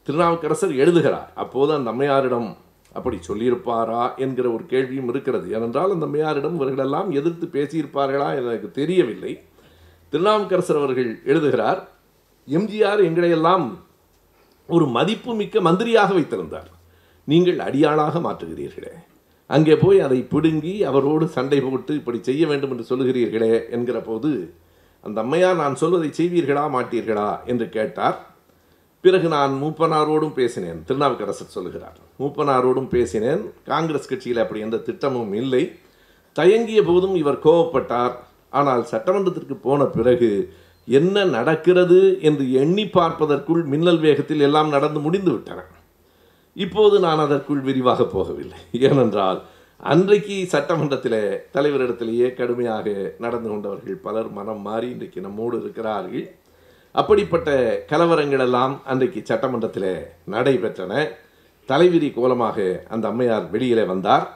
திருநாவுக்கரசர் எழுதுகிறார் அப்போது அந்த அம்மையாரிடம் அப்படி சொல்லியிருப்பாரா? என்கிற ஒரு கேள்வியும் இருக்கிறது. ஏனென்றால் அந்த அம்மையாரிடம் இவர்களெல்லாம் எதிர்த்து பேசியிருப்பார்களா எனக்கு தெரியவில்லை. திருநாவுக்கரசர் அவர்கள் எழுதுகிறார் எம்ஜிஆர் எங்களையெல்லாம் ஒரு மதிப்பு மிக்க மந்திரியாக வைத்திருந்தார். நீங்கள் அடியாளாக மாற்றுகிறீர்களே. அங்கே போய் அதை பிடுங்கி அவரோடு சண்டை போட்டு இப்படி செய்ய வேண்டும் என்று சொல்லுகிறீர்களே என்கிற போது அந்த அம்மையார் நான் சொல்வதை செய்வீர்களா மாட்டீர்களா? என்று கேட்டார். பிறகு நான் மூப்பனாரோடும் பேசினேன். திருநாவுக்கரசர் சொல்லுகிறார். மூப்பனாரோடும் பேசினேன். காங்கிரஸ் கட்சியில் அப்படி எந்த திட்டமும் இல்லை. தயங்கிய போதும் இவர் கோவப்பட்டார். ஆனால் சட்டமன்றத்திற்கு போன பிறகு என்ன நடக்கிறது என்று எண்ணி பார்ப்பதற்குள் மின்னல் வேகத்தில் எல்லாம் நடந்து முடிந்து விட்டன. இப்போது நான் அதற்குள் விரிவாக போகவில்லை. ஏனென்றால் அன்றைக்கு சட்டமன்றத்தில் தலைவரிடத்திலேயே கடுமையாக நடந்து கொண்டவர்கள் பலர் மனம் மாறி இன்றைக்கு நம்மோடு இருக்கிறார்கள். அப்படிப்பட்ட கலவரங்கள் எல்லாம் அன்றைக்கு சட்டமன்றத்தில் நடைபெற்றன. தலைவிரி கோலமாக அந்த அம்மையார் வெளியிலே வந்தார்.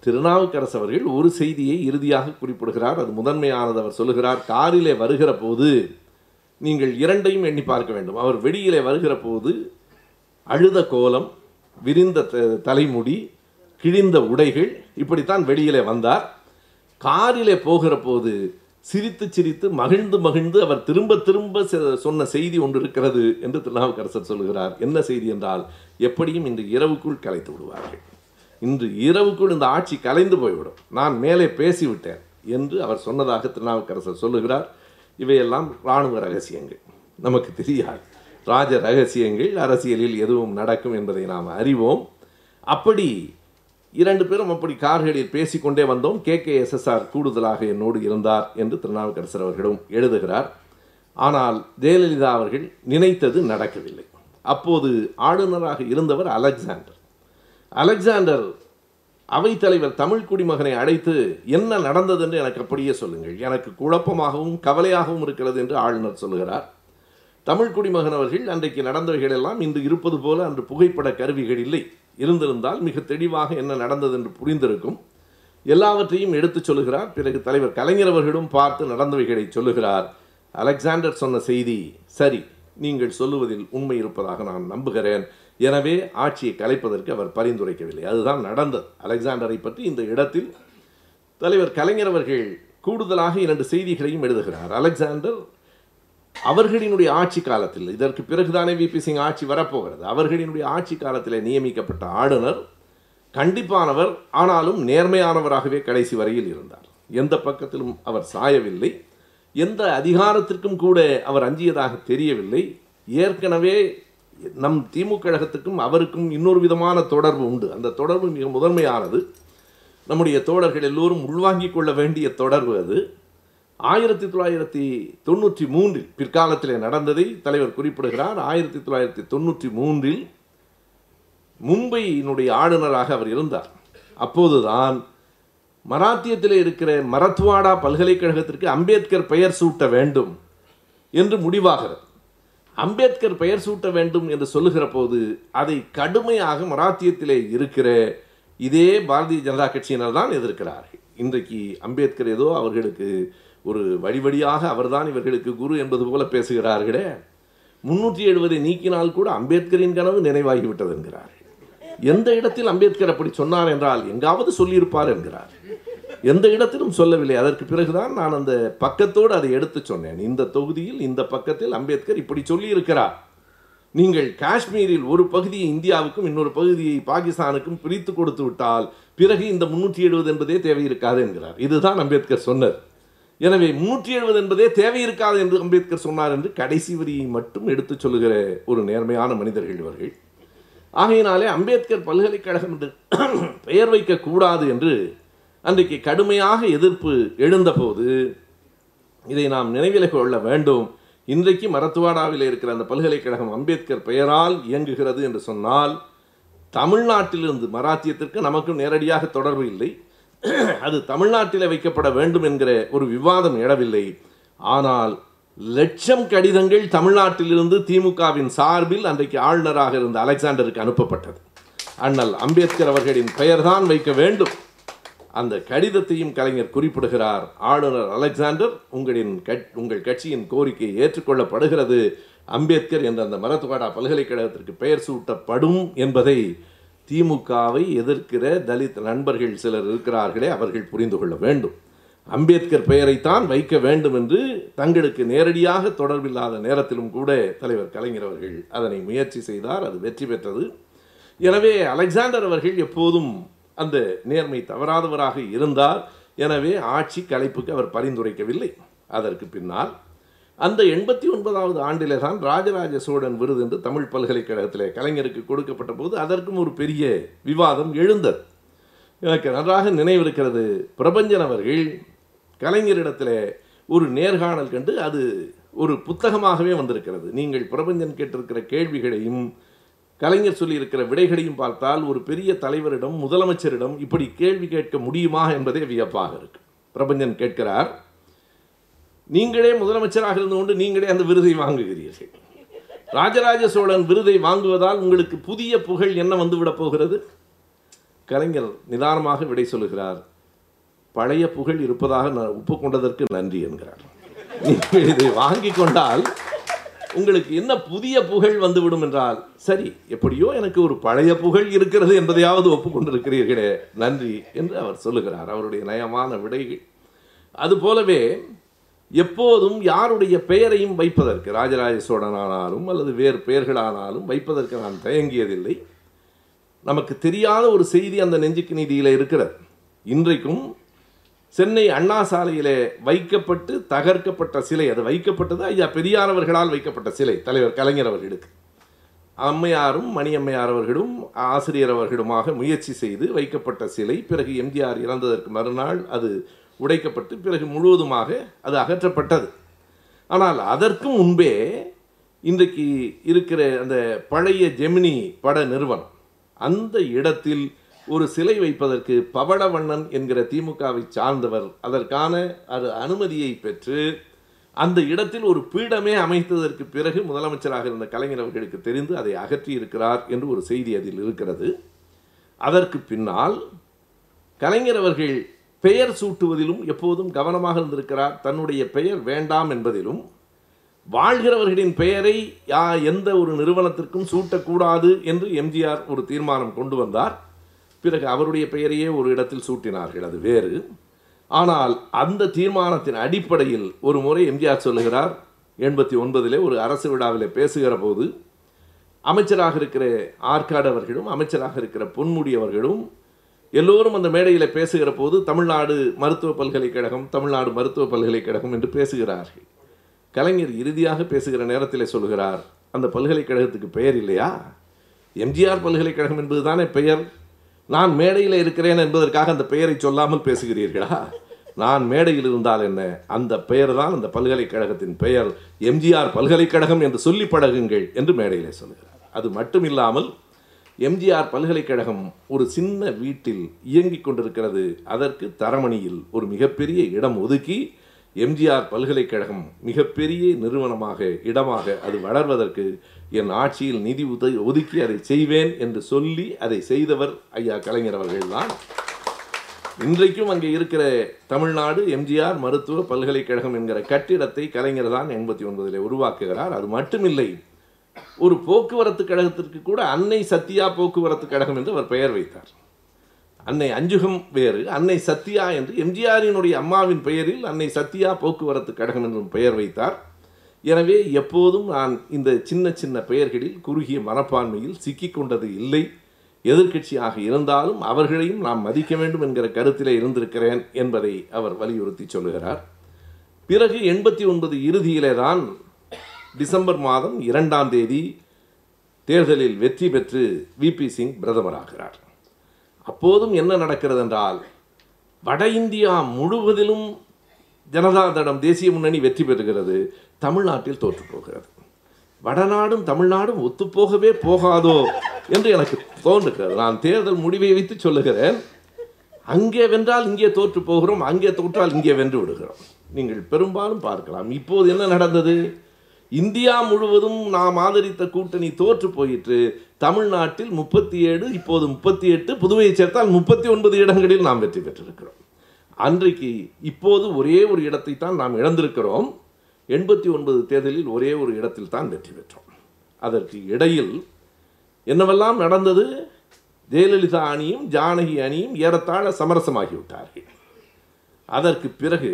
திருநாவுக்கரசு அவர்கள் ஒரு செய்தியை இறுதியாக குறிப்பிடுகிறார். அது முதன்மையானது அவர் சொல்லுகிறார். காரிலே வருகிற போது நீங்கள் இரண்டையும் எண்ணி பார்க்க வேண்டும். அவர் வெடியிலே வருகிற போது அழுத கோலம் விரிந்த த- தலைமுடி கிழிந்த உடைகள் இப்படித்தான் வெளியிலே வந்தார். காரிலே போகிற போது சிரித்து சிரித்து மகிழ்ந்து மகிழ்ந்து அவர் திரும்ப திரும்ப செ- சொன்ன செய்தி ஒன்று இருக்கிறது என்று திருநாவுக்கரசர் சொல்லுகிறார். என்ன செய்தி என்றால் எப்படியும் இன்று இரவுக்குள் கலைத்து விடுவார்கள். இன்று இரவுக்குள் இந்த ஆட்சி கலைந்து போய்விடும். நான் மேலே பேசிவிட்டேன் என்று அவர் சொன்னதாக திருநாவுக்கரசர் சொல்லுகிறார். இவையெல்லாம் இராணுவ ரகசியங்கள். நமக்கு தெரியாது. ராஜ ரகசியங்கள் அரசியலில் எதுவும் நடக்கும் என்பதை நாம் அறிவோம். அப்படி இரண்டு பேரும் அப்படி கார்களில் பேசிக்கொண்டே வந்தோம். கே கே எஸ்எஸ்ஆர் கூடுதலாக என்னோடு இருந்தார் என்று திருநாவுக்கரசர் அவர்களும் எழுதுகிறார். ஆனால் ஜெயலலிதா அவர்கள் நினைத்தது நடக்கவில்லை. அப்போது ஆளுநராக இருந்தவர் அலெக்சாண்டர். அலெக்சாண்டர் அவைத்தலைவர் தமிழ் குடிமகனை அழைத்து என்ன நடந்தது என்று எனக்கு அப்படியே சொல்லுங்கள். எனக்கு குழப்பமாகவும் கவலையாகவும் இருக்கிறது என்று ஆளுநர் சொல்லுகிறார். தமிழ் குடிமகன் அவர்கள் அன்றைக்கு நடந்தவைகள் எல்லாம் இன்று இருப்பது போல அன்று புகைப்பட கருவிகள் இல்லை. இருந்திருந்தால் மிக தெளிவாக என்ன நடந்தது என்று புரிந்திருக்கும். எல்லாவற்றையும் எடுத்துச் சொல்லுகிறார். பிறகு தலைவர் கலைஞரவர்களும் பார்த்து நடந்தவைகளை சொல்லுகிறார். அலெக்சாண்டர் சொன்ன செய்தி சரி. நீங்கள் சொல்லுவதில் உண்மை இருப்பதாக நான் நம்புகிறேன். எனவே ஆட்சியை கலைப்பதற்கு அவர் பரிந்துரைக்கவில்லை. அதுதான் நடந்தது. அலெக்சாண்டரை பற்றி இந்த இடத்தில் தலைவர் கலைஞர் அவர்கள் கூடுதலாக இரண்டு செய்திகளையும் எழுதுகிறார். அலெக்சாண்டர் அவர்களினுடைய ஆட்சி காலத்தில் இதற்கு பிறகுதானே விபி சிங் ஆட்சி வரப்போகிறது. அவர்களினுடைய ஆட்சி காலத்தில் நியமிக்கப்பட்ட ஆளுநர் கண்டிப்பானவர் ஆனாலும் நேர்மையானவராகவே கடைசி வரையில் இருந்தார். எந்த பக்கத்திலும் அவர் சாயவில்லை. எந்த அதிகாரத்திற்கும் கூட அவர் அஞ்சியதாக தெரியவில்லை. ஏற்கனவே நம் திமுக கழகத்துக்கும் அவருக்கும் இன்னொரு விதமான தொடர்பு உண்டு. அந்த தொடர்பு மிக முதன்மையானது. நம்முடைய தோழர்கள் எல்லோரும் உள்வாங்கிக் கொள்ள வேண்டிய தொடர்பு அது. ஆயிரத்தி தொள்ளாயிரத்தி தொண்ணூற்றி மூன்றில் பிற்காலத்தில் நடந்ததை தலைவர் குறிப்பிடுகிறார். ஆயிரத்தி தொள்ளாயிரத்தி தொண்ணூற்றி மூன்றில் மும்பையினுடைய ஆளுநராக அவர் இருந்தார். அப்போதுதான் மராத்தியத்தில் இருக்கிற மரத்வாடா பல்கலைக்கழகத்திற்கு அம்பேத்கர் பெயர் சூட்ட வேண்டும் என்று முடிவாகிறது. அம்பேத்கர் பெயர் சூட்ட வேண்டும் என்று சொல்லுகிற போது அதை கடுமையாக மராத்தியத்திலே இருக்கிற இதே பாரதிய ஜனதா கட்சியினர் தான் எதிர்க்கிறார்கள். இன்றைக்கு அம்பேத்கர் ஏதோ அவர்களுக்கு ஒரு வழி வழியாக அவர்தான் இவர்களுக்கு குரு என்பது போல பேசுகிறார்களே. முன்னூற்றி எழுபதை நீக்கினால் கூட அம்பேத்கரின் கனவு நினைவாகிவிட்டது என்கிறார்கள். எந்த இடத்தில் அம்பேத்கர் அப்படி சொன்னார் என்றால் எங்காவது சொல்லியிருப்பார் என்கிறார். எந்த இடத்திலும் சொல்லவில்லை. அதற்கு பிறகுதான் நான் அந்த பக்கத்தோடு அதை எடுத்து சொன்னேன். இந்த தொகுதியில் இந்த பக்கத்தில் அம்பேத்கர் இப்படி சொல்லியிருக்கிறார். நீங்கள் காஷ்மீரில் ஒரு பகுதியை இந்தியாவுக்கும் இன்னொரு பகுதியை பாகிஸ்தானுக்கும் பிரித்து கொடுத்து விட்டால் பிறகு இந்த முன்னூற்றி எழுபது என்பதே தேவையிருக்காது என்கிறார். இதுதான் அம்பேத்கர் சொன்னது. எனவே முன்னூற்றி எழுபது என்பதே தேவையிருக்காது என்று அம்பேத்கர் சொன்னார் என்று கடைசி வரியை மட்டும் எடுத்துச் சொல்லுகிற ஒரு நேர்மையான மனிதர்கள் இவர்கள். ஆகையினாலே அம்பேத்கர் பல்கலைக்கழகம் என்று பெயர் வைக்கக்கூடாது என்று அன்றைக்கு கடுமையாக எதிர்ப்பு எழுந்தபோது இதை நாம் நினைவில் கொள்ள வேண்டும். இன்றைக்கு மரத்துவாடாவில் இருக்கிற அந்த பல்கலைக்கழகம் அம்பேத்கர் பெயரால் இயங்குகிறது என்று சொன்னால் தமிழ்நாட்டிலிருந்து மராத்தியத்திற்கு நமக்கும் நேரடியாக தொடர்பு இல்லை. அது தமிழ்நாட்டில் வைக்கப்பட வேண்டும் என்கிற ஒரு விவாதம் எழவில்லை. ஆனால் லட்சம் கடிதங்கள் தமிழ்நாட்டிலிருந்து திமுகவின் சார்பில் அன்றைக்கு ஆளுநராக இருந்த அலெக்சாண்டருக்கு அனுப்பப்பட்டது. அண்ணல் அம்பேத்கர் அவர்களின் பெயர்தான் வைக்க வேண்டும். அந்த கடிதத்தையும் கலைஞர் குறிப்பிடுகிறார். ஆளுநர் அலெக்சாண்டர் உங்களின் கட்- உங்கள் கட்சியின் கோரிக்கை ஏற்றுக்கொள்ளப்படுகிறது. அம்பேத்கர் என்ற அந்த மரத்துவாடா பல்கலைக்கழகத்திற்கு பெயர் சூட்டப்படும் என்பதை திமுகவை எதிர்க்கிற தலித் நண்பர்கள் சிலர் இருக்கிறார்களே அவர்கள் புரிந்து கொள்ள வேண்டும். அம்பேத்கர் பெயரைத்தான் வைக்க வேண்டும் என்று தங்களுக்கு நேரடியாக தொடர்பில்லாத நேரத்திலும் கூட தலைவர் கலைஞர் அவர்கள் அதனை முயற்சி செய்தார் அது வெற்றி பெற்றது. எனவே அலெக்சாண்டர் அவர்கள் எப்போதும் அந்த நேர்மை தவறாதவராக இருந்தார். எனவே ஆட்சி கலைப்புக்கு அவர் பரிந்துரைக்கவில்லை. அதற்கு பின்னால் அந்த எண்பத்தி ஒன்பதாவது ஆண்டிலே தான் ராஜராஜ சோழன் விருது என்று தமிழ் பல்கலைக்கழகத்திலே கலைஞருக்கு கொடுக்கப்பட்ட போது அதற்கும் ஒரு பெரிய விவாதம் எழுந்தது. எனக்கு நன்றாக நினைவிருக்கிறது. பிரபஞ்சன் அவர்கள் கலைஞரிடத்தில் ஒரு நேர்காணல் கண்டு அது ஒரு புத்தகமாகவே வந்திருக்கிறது. நீங்கள் பிரபஞ்சன் கேட்டிருக்கிற கேள்விகளையும் கலைஞர் சொல்லியிருக்கிற விடைகளையும் பார்த்தால் ஒரு பெரிய தலைவரிடம் முதலமைச்சரிடம் இப்படி கேள்வி கேட்க முடியுமா என்பதே வியப்பாக இருக்கு. பிரபஞ்சன் கேட்கிறார் நீங்களே முதலமைச்சராக இருந்து கொண்டு நீங்களே அந்த விருதை வாங்குகிறீர்கள். ராஜராஜ சோழன் விருதை வாங்குவதால் உங்களுக்கு புதிய புகழ் என்ன வந்துவிடப் போகிறது? கலைஞர் நிதானமாக விடை சொல்லுகிறார் பழைய புகழ் இருப்பதாக நான் ஒப்புக்கொண்டதற்கு நன்றி என்கிறார். நீங்கள் இதை வாங்கி கொண்டால் உங்களுக்கு என்ன புதிய புகழ் வந்துவிடும் என்றால் சரி எப்படியோ எனக்கு ஒரு பழைய புகழ் இருக்கிறது என்பதையாவது ஒப்புக்கொண்டிருக்கிறீர்களே. நன்றி என்று அவர் சொல்லுகிறார் அவருடைய நயமான விடைகள். அதுபோலவே எப்போதும் யாருடைய பெயரையும் வைப்பதற்கு ராஜராஜ சோழனானாலும் அல்லது வேறு பெயர்களானாலும் வைப்பதற்கு நான் தயங்கியதில்லை. நமக்கு தெரியாத ஒரு செய்தி அந்த நெஞ்சுக்கு நீதியில் இருக்கிறது. இன்றைக்கும் சென்னை அண்ணா சாலையிலே வைக்கப்பட்டு தகர்க்கப்பட்ட சிலை அது வைக்கப்பட்டது ஐயா பெரியார் அவர்களால் வைக்கப்பட்ட சிலை தலைவர் கலைஞர் அவர்களுக்கு. அம்மையாரும் மணியம்மையார் அவர்களும் ஆசிரியர் அவர்களுமாக முயற்சி செய்து வைக்கப்பட்ட சிலை பிறகு எம்ஜிஆர் இறந்ததற்கு மறுநாள் அது உடைக்கப்பட்டு பிறகு முழுவதுமாக அது அகற்றப்பட்டது. ஆனால் அதற்கும் முன்பே இன்றைக்கு இருக்கிற அந்த பழைய ஜெமினி பட நிறுவனம் அந்த இடத்தில் ஒரு சிலை வைப்பதற்கு பவளவண்ணன் என்கிற திமுகவை சார்ந்தவர். அதற்கான அது அனுமதியை பெற்று அந்த இடத்தில் ஒரு பீடமே அமைத்ததற்கு பிறகு முதலமைச்சராக இருந்த கலைஞர் அவர்களுக்கு தெரிந்து அதை அகற்றி இருக்கிறார் என்று ஒரு செய்தி அதில் இருக்கிறது. அதற்கு பின்னால் கலைஞர் அவர்கள் பெயர் சூட்டுவதிலும் எப்போதும் கவனமாக இருந்திருக்கிறார். தன்னுடைய பெயர் வேண்டாம் என்பதிலும் வாழ்கிறவர்களின் பெயரை யா எந்த ஒரு நிறுவனத்திற்கும் சூட்டக்கூடாது என்று எம்ஜிஆர் ஒரு தீர்மானம் கொண்டு வந்தார். பிறகு அவருடைய பெயரையே ஒரு இடத்தில் சூட்டினார்கள் அது வேறு. ஆனால் அந்த தீர்மானத்தின் அடிப்படையில் ஒரு முறை எம்ஜிஆர் சொல்லுகிறார் எண்பத்தி ஒன்பதிலே ஒரு அரசு விழாவில் பேசுகிற போது அமைச்சராக இருக்கிற ஆற்காடு அவர்களும் அமைச்சராக இருக்கிற பொன்முடி அவர்களும் எல்லோரும் அந்த மேடையில் பேசுகிற போது தமிழ்நாடு மருத்துவ பல்கலைக்கழகம் தமிழ்நாடு மருத்துவ பல்கலைக்கழகம் என்று பேசுகிறார்கள். கலைஞர் இறுதியாக பேசுகிற நேரத்தில் சொல்கிறார் அந்த பல்கலைக்கழகத்துக்கு பெயர் இல்லையா? எம்ஜிஆர் பல்கலைக்கழகம் என்பதுதானே பெயர்? நான் மேடையில் இருக்கிறேன் என்பதற்காக அந்த பெயரை சொல்லாமல் பேசுகிறீர்களா? நான் மேடையில் இருந்தால் என்ன? அந்த பெயர் தான் அந்த பல்கலைக்கழகத்தின் பெயர். எம்ஜிஆர் பல்கலைக்கழகம் என்று சொல்லி பழகுங்கள் என்று மேடையிலே சொல்கிறார். அது மட்டுமில்லாமல் எம்ஜிஆர் பல்கலைக்கழகம் ஒரு சின்ன வீட்டில் இயங்கிக் கொண்டிருக்கிறது. அதற்கு தரமணியில் ஒரு மிகப்பெரிய இடம் ஒதுக்கி எம்ஜிஆர் பல்கலைக்கழகம் மிகப்பெரிய நிறுவனமாக இடமாக அது வளர்வதற்கு என் ஆட்சியில் நிதி உதவி ஒதுக்கி அதை செய்வேன் என்று சொல்லி அதை செய்தவர் ஐயா கலைஞர் அவர்கள்தான் இன்றைக்கும் அங்கே இருக்கிற தமிழ்நாடு எம்ஜிஆர் மருத்துவ பல்கலைக்கழகம் என்கிற கட்டிடத்தை கலைஞர் தான் எண்பத்தி ஒன்பதில் உருவாக்குகிறார். அது மட்டுமில்லை ஒரு போக்குவரத்து கழகத்திற்கு கூட அன்னை சத்யா போக்குவரத்து கழகம் என்று அவர் பெயர் வைத்தார். அன்னை அஞ்சுகம் வேறு அன்னை சத்யா என்று எம்ஜிஆரினுடைய அம்மாவின் பெயரில் அன்னை சத்யா போக்குவரத்து கழகம் என்றும் பெயர் வைத்தார். எனவே எப்போதும் நான் இந்த சின்ன சின்ன பெயர்களில் குறுகிய மனப்பான்மையில் சிக்கிக் கொண்டது இல்லை. எதிர்க்கட்சியாக இருந்தாலும் அவர்களையும் நாம் மதிக்க வேண்டும் என்கிற கருத்திலே இருந்திருக்கிறேன் என்பதை அவர் வலியுறுத்தி சொல்லுகிறார். பிறகு எண்பத்தி ஒன்பது இறுதியிலே தான் டிசம்பர் மாதம் இரண்டாம் தேதி தேர்தலில் வெற்றி பெற்று விபி சிங் பிரதமராகிறார். அப்போதும் என்ன நடக்கிறது என்றால் வட இந்தியா முழுவதிலும் ஜனதாதளம் தேசிய முன்னணி வெற்றி பெறுகிறது. தமிழ்நாட்டில் தோற்று போகிறது வடநாடும் தமிழ்நாடும் ஒத்துப்போகவே போகாதோ என்று எனக்கு தோன்றுகிறது. நான் தேர்தல் முடிவை வைத்து சொல்லுகிறேன். அங்கே வென்றால் இங்கே தோற்று போகிறோம். அங்கே தோற்றால் இங்கே வென்று விடுகிறோம். நீங்கள் பெரும்பாலும் பார்க்கலாம். இப்போது என்ன நடந்தது? இந்தியா முழுவதும் நாம் ஆதரித்த கூட்டணி தோற்று போயிற்று. தமிழ்நாட்டில் முப்பத்தி ஏழு இப்போது முப்பத்தி எட்டு புதுவையை சேர்த்தால் முப்பத்தி ஒன்பது இடங்களில் நாம் வெற்றி பெற்றிருக்கிறோம். அன்றைக்கு இப்போது ஒரே ஒரு இடத்தை தான் நாம் இழந்திருக்கிறோம். எண்பத்தி ஒன்பது தேர்தலில் ஒரே ஒரு இடத்தில் தான் வெற்றி பெற்றோம். அதற்கு இடையில் என்னவெல்லாம் நடந்தது? ஜெயலலிதா அணியும் ஜானகி அணியும் ஏறத்தாழ சமரசமாகிவிட்டார்கள். அதற்கு பிறகு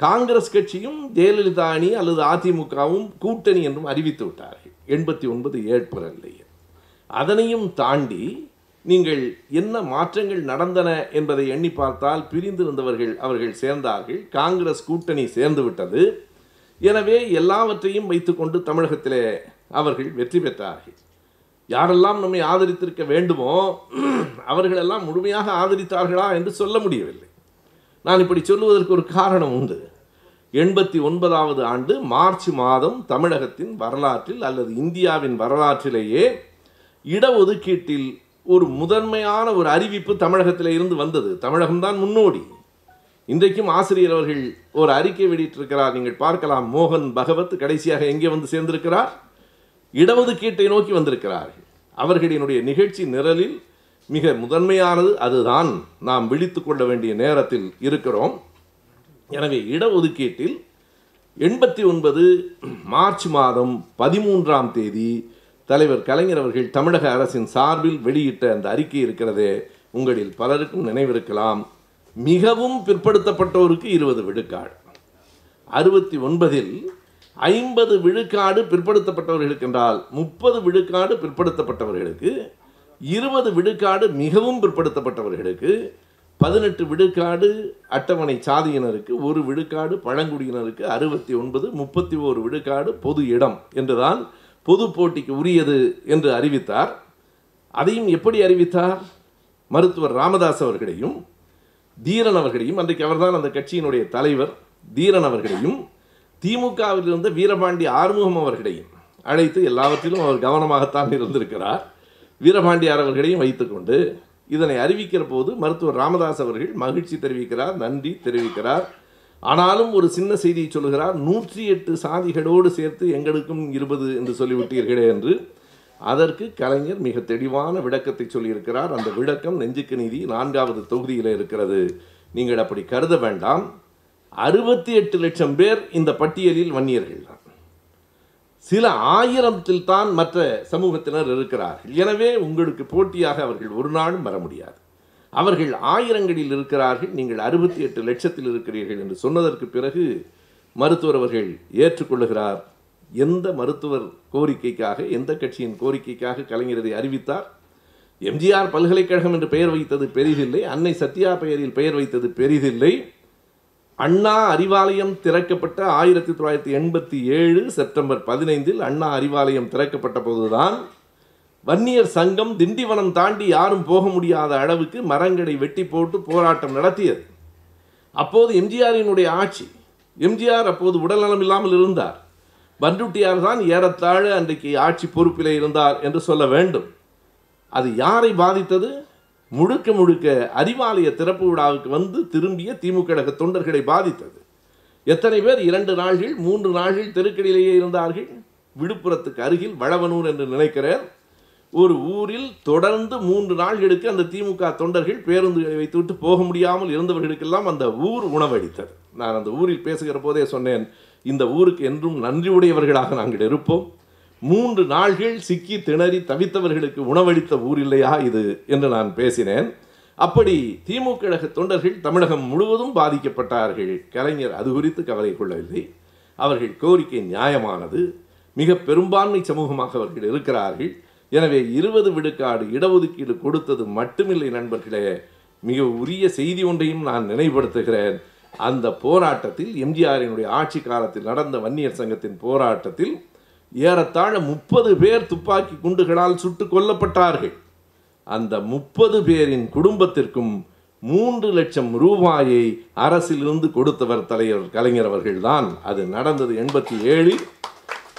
காங்கிரஸ் கட்சியும் ஜெயலலிதா அணி அல்லது அதிமுகவும் கூட்டணி என்றும் அறிவித்து விட்டார்கள். எண்பத்தி ஒன்பது ஏப்ரல்லையே அதனையும் தாண்டி நீங்கள் என்ன மாற்றங்கள் நடந்தன என்பதை எண்ணி பார்த்தால் பிரிந்திருந்தவர்கள் அவர்கள் சேர்ந்தார்கள். காங்கிரஸ் கூட்டணி சேர்ந்து விட்டது. எனவே எல்லாவற்றையும் வைத்துக்கொண்டு தமிழகத்திலே அவர்கள் வெற்றி பெற்றார்கள். யாரெல்லாம் நம்மை ஆதரித்திருக்க வேண்டுமோ அவர்களெல்லாம் முழுமையாக ஆதரித்தார்களா என்று சொல்ல முடியவில்லை. நான் இப்படி சொல்லுவதற்கு ஒரு காரணம் உண்டு. எண்பத்தி ஒன்பதாவது ஆண்டு மார்ச் மாதம் தமிழகத்தின் வரலாற்றில் அல்லது இந்தியாவின் வரலாற்றிலேயே இடஒதுக்கீட்டில் ஒரு முதன்மையான ஒரு அறிவிப்பு தமிழகத்தில் இருந்து வந்தது. தமிழகம்தான் முன்னோடி. இன்றைக்கும் ஆசிரியர் அவர்கள் ஒரு அறிக்கை வெளியிட்டிருக்கிறார். நீங்கள் பார்க்கலாம். மோகன் பகவத் கடைசியாக எங்கே வந்து சேர்ந்திருக்கிறார்? இடஒதுக்கீட்டை நோக்கி வந்திருக்கிறார்கள். அவர்களினுடைய நிகழ்ச்சி நிரலில் மிக முதன்மையானது அதுதான். நாம் விழித்து கொள்ள வேண்டிய நேரத்தில் இருக்கிறோம். எனவே இடஒதுக்கீட்டில் எண்பத்தி ஒன்பது மார்ச் மாதம் பதிமூன்றாம் தேதி தலைவர் கலைஞர் அவர்கள் தமிழக அரசின் சார்பில் வெளியிட்ட அந்த அறிக்கை இருக்கிறதே உங்களில் பலருக்கும் நினைவிருக்கலாம். மிகவும் பிற்படுத்தப்பட்டோருக்கு இருபது விழுக்காடு. அறுபத்தி ஒன்பதில் ஐம்பது விழுக்காடு பிற்படுத்தப்பட்டவர்களுக்கு என்றால் முப்பது விழுக்காடு பிற்படுத்தப்பட்டவர்களுக்கு இருபது விழுக்காடு மிகவும் பிற்படுத்தப்பட்டவர்களுக்கு பதினெட்டு விழுக்காடு அட்டவணை சாதியினருக்கு ஒரு விழுக்காடு பழங்குடியினருக்கு அறுபத்தி ஒன்பது முப்பத்தி ஓரு விழுக்காடு பொது இடம் என்றுதான் பொது போட்டிக்கு உரியது என்று அறிவித்தார். அதையும் எப்படி அறிவித்தார்? மருத்துவர் ராமதாஸ் அவர்களையும் தீரன் அவர்களையும் அன்றைக்கு அவர்தான் அந்த கட்சியினுடைய தலைவர் தீரன் அவர்களையும் திமுகவில் இருந்த வீரபாண்டி ஆறுமுகம் அவர்களையும் அழைத்து எல்லாவற்றிலும் அவர் கவனமாகத்தான் இருந்திருக்கிறார். வீரபாண்டியார் அவர்களையும் வைத்துக்கொண்டு இதனை அறிவிக்கிற போது மருத்துவர் ராமதாஸ் அவர்கள் மகிழ்ச்சி தெரிவிக்கிறார் நன்றி தெரிவிக்கிறார். ஆனாலும் ஒரு சின்ன செய்தியை சொல்லுகிறார் நூற்றி எட்டு சாதிகளோடு சேர்த்து எங்களுக்கும் இருபது என்று சொல்லிவிட்டீர்களே என்று. அதற்கு கலைஞர் மிக தெளிவான விளக்கத்தை சொல்லியிருக்கிறார். அந்த விளக்கம் நெஞ்சுக்கு நீதி நான்காவது தொகுதியில் இருக்கிறது. நீங்கள் அப்படி கருத வேண்டாம். அறுபத்தி எட்டு லட்சம் பேர் இந்த பட்டியலில் வன்னியர்கள் தான். சில ஆயிரத்தில் தான் மற்ற சமூகத்தினர் இருக்கிறார்கள். எனவே உங்களுக்கு போட்டியாக அவர்கள் ஒரு நாளும் வர முடியாது. அவர்கள் ஆயிரங்களில் இருக்கிறார்கள் நீங்கள் அறுபத்தி எட்டு லட்சத்தில் இருக்கிறீர்கள் என்று சொன்னதற்கு பிறகு மருத்துவர் அவர்கள் ஏற்றுக்கொள்ளுகிறார். எந்த மருத்துவர் கோரிக்கைக்காக எந்த கட்சியின் கோரிக்கைக்காக கலைஞரதை அறிவித்தார்? எம்ஜிஆர் பல்கலைக்கழகம் என்று பெயர் வைத்தது பெரிதில்லை அன்னை சத்யா பெயரில் பெயர் வைத்தது பெரிதில்லை. அண்ணா அறிவாலயம் திறக்கப்பட்ட ஆயிரத்தி தொள்ளாயிரத்தி எண்பத்தி ஏழு செப்டம்பர் பதினைந்தில் அண்ணா அறிவாலயம் திறக்கப்பட்ட போதுதான் வன்னியர் சங்கம் திண்டிவனம் தாண்டி யாரும் போக முடியாத அளவுக்கு மரங்களை வெட்டி போட்டு போராட்டம் நடத்தியது. அப்போது எம்ஜிஆரினுடைய ஆட்சி. எம்ஜிஆர் அப்போது உடல்நலம் இல்லாமல் இருந்தார். பண்ருட்டியார் தான் ஏறத்தாழ அன்றைக்கு ஆட்சி பொறுப்பிலே இருந்தார் என்று சொல்ல வேண்டும். அது யாரை பாதித்தது? முழுக்க முழுக்க அறிவாலய திறப்பு விழாவுக்கு வந்து திரும்பிய திமுக கழக தொண்டர்களை பாதித்தது. எத்தனை பேர் இரண்டு நாள்கள் மூன்று நாள்கள் தெருக்கடியிலேயே இருந்தார்கள்? விழுப்புரத்துக்கு அருகில் வளவனூர் என்று நினைக்கிறேன். ஒரு ஊரில் தொடர்ந்து மூன்று நாள்களுக்கு அந்த திமுக தொண்டர்கள் பேருந்துகளை வைத்துவிட்டு போக முடியாமல் இருந்தவர்களுக்கெல்லாம் அந்த ஊர் உணவளித்தது. நான் அந்த ஊரில் பேசுகிற போதே சொன்னேன் இந்த ஊருக்கு என்றும் நன்றியுடையவர்களாக நாங்கள் இருப்போம். மூன்று நாள்கள் சிக்கி திணறி தவித்தவர்களுக்கு உணவளித்த ஊர் இல்லையா இது என்று நான் பேசினேன். அப்படி திமுக கழக தொண்டர்கள் தமிழகம் முழுவதும் பாதிக்கப்பட்டார்கள். கலைஞர் அது குறித்து கவலை கொள்ளவில்லை. அவர்கள் கோரிக்கை நியாயமானது. மிக பெரும்பான்மை சமூகமாக அவர்கள் இருக்கிறார்கள். எனவே இருபது விழுக்காடு இடஒதுக்கீடு கொடுத்தது மட்டுமில்லை நண்பர்களே. மிக உரிய செய்தி ஒன்றையும் நான் நினைவுபடுத்துகிறேன். அந்த போராட்டத்தில் எம்ஜிஆரினுடைய ஆட்சி காலத்தில் நடந்த வன்னியர் சங்கத்தின் போராட்டத்தில் ஏறத்தாழ முப்பது பேர் துப்பாக்கி குண்டுகளால் சுட்டு கொல்லப்பட்டார்கள். அந்த முப்பது பேரின் குடும்பத்திற்கும் மூன்று லட்சம் ரூபாயை அரசிலிருந்து கொடுத்தவர் தலைவர் கலைஞர் அவர்கள்தான். அது நடந்தது எண்பத்தி ஏழில்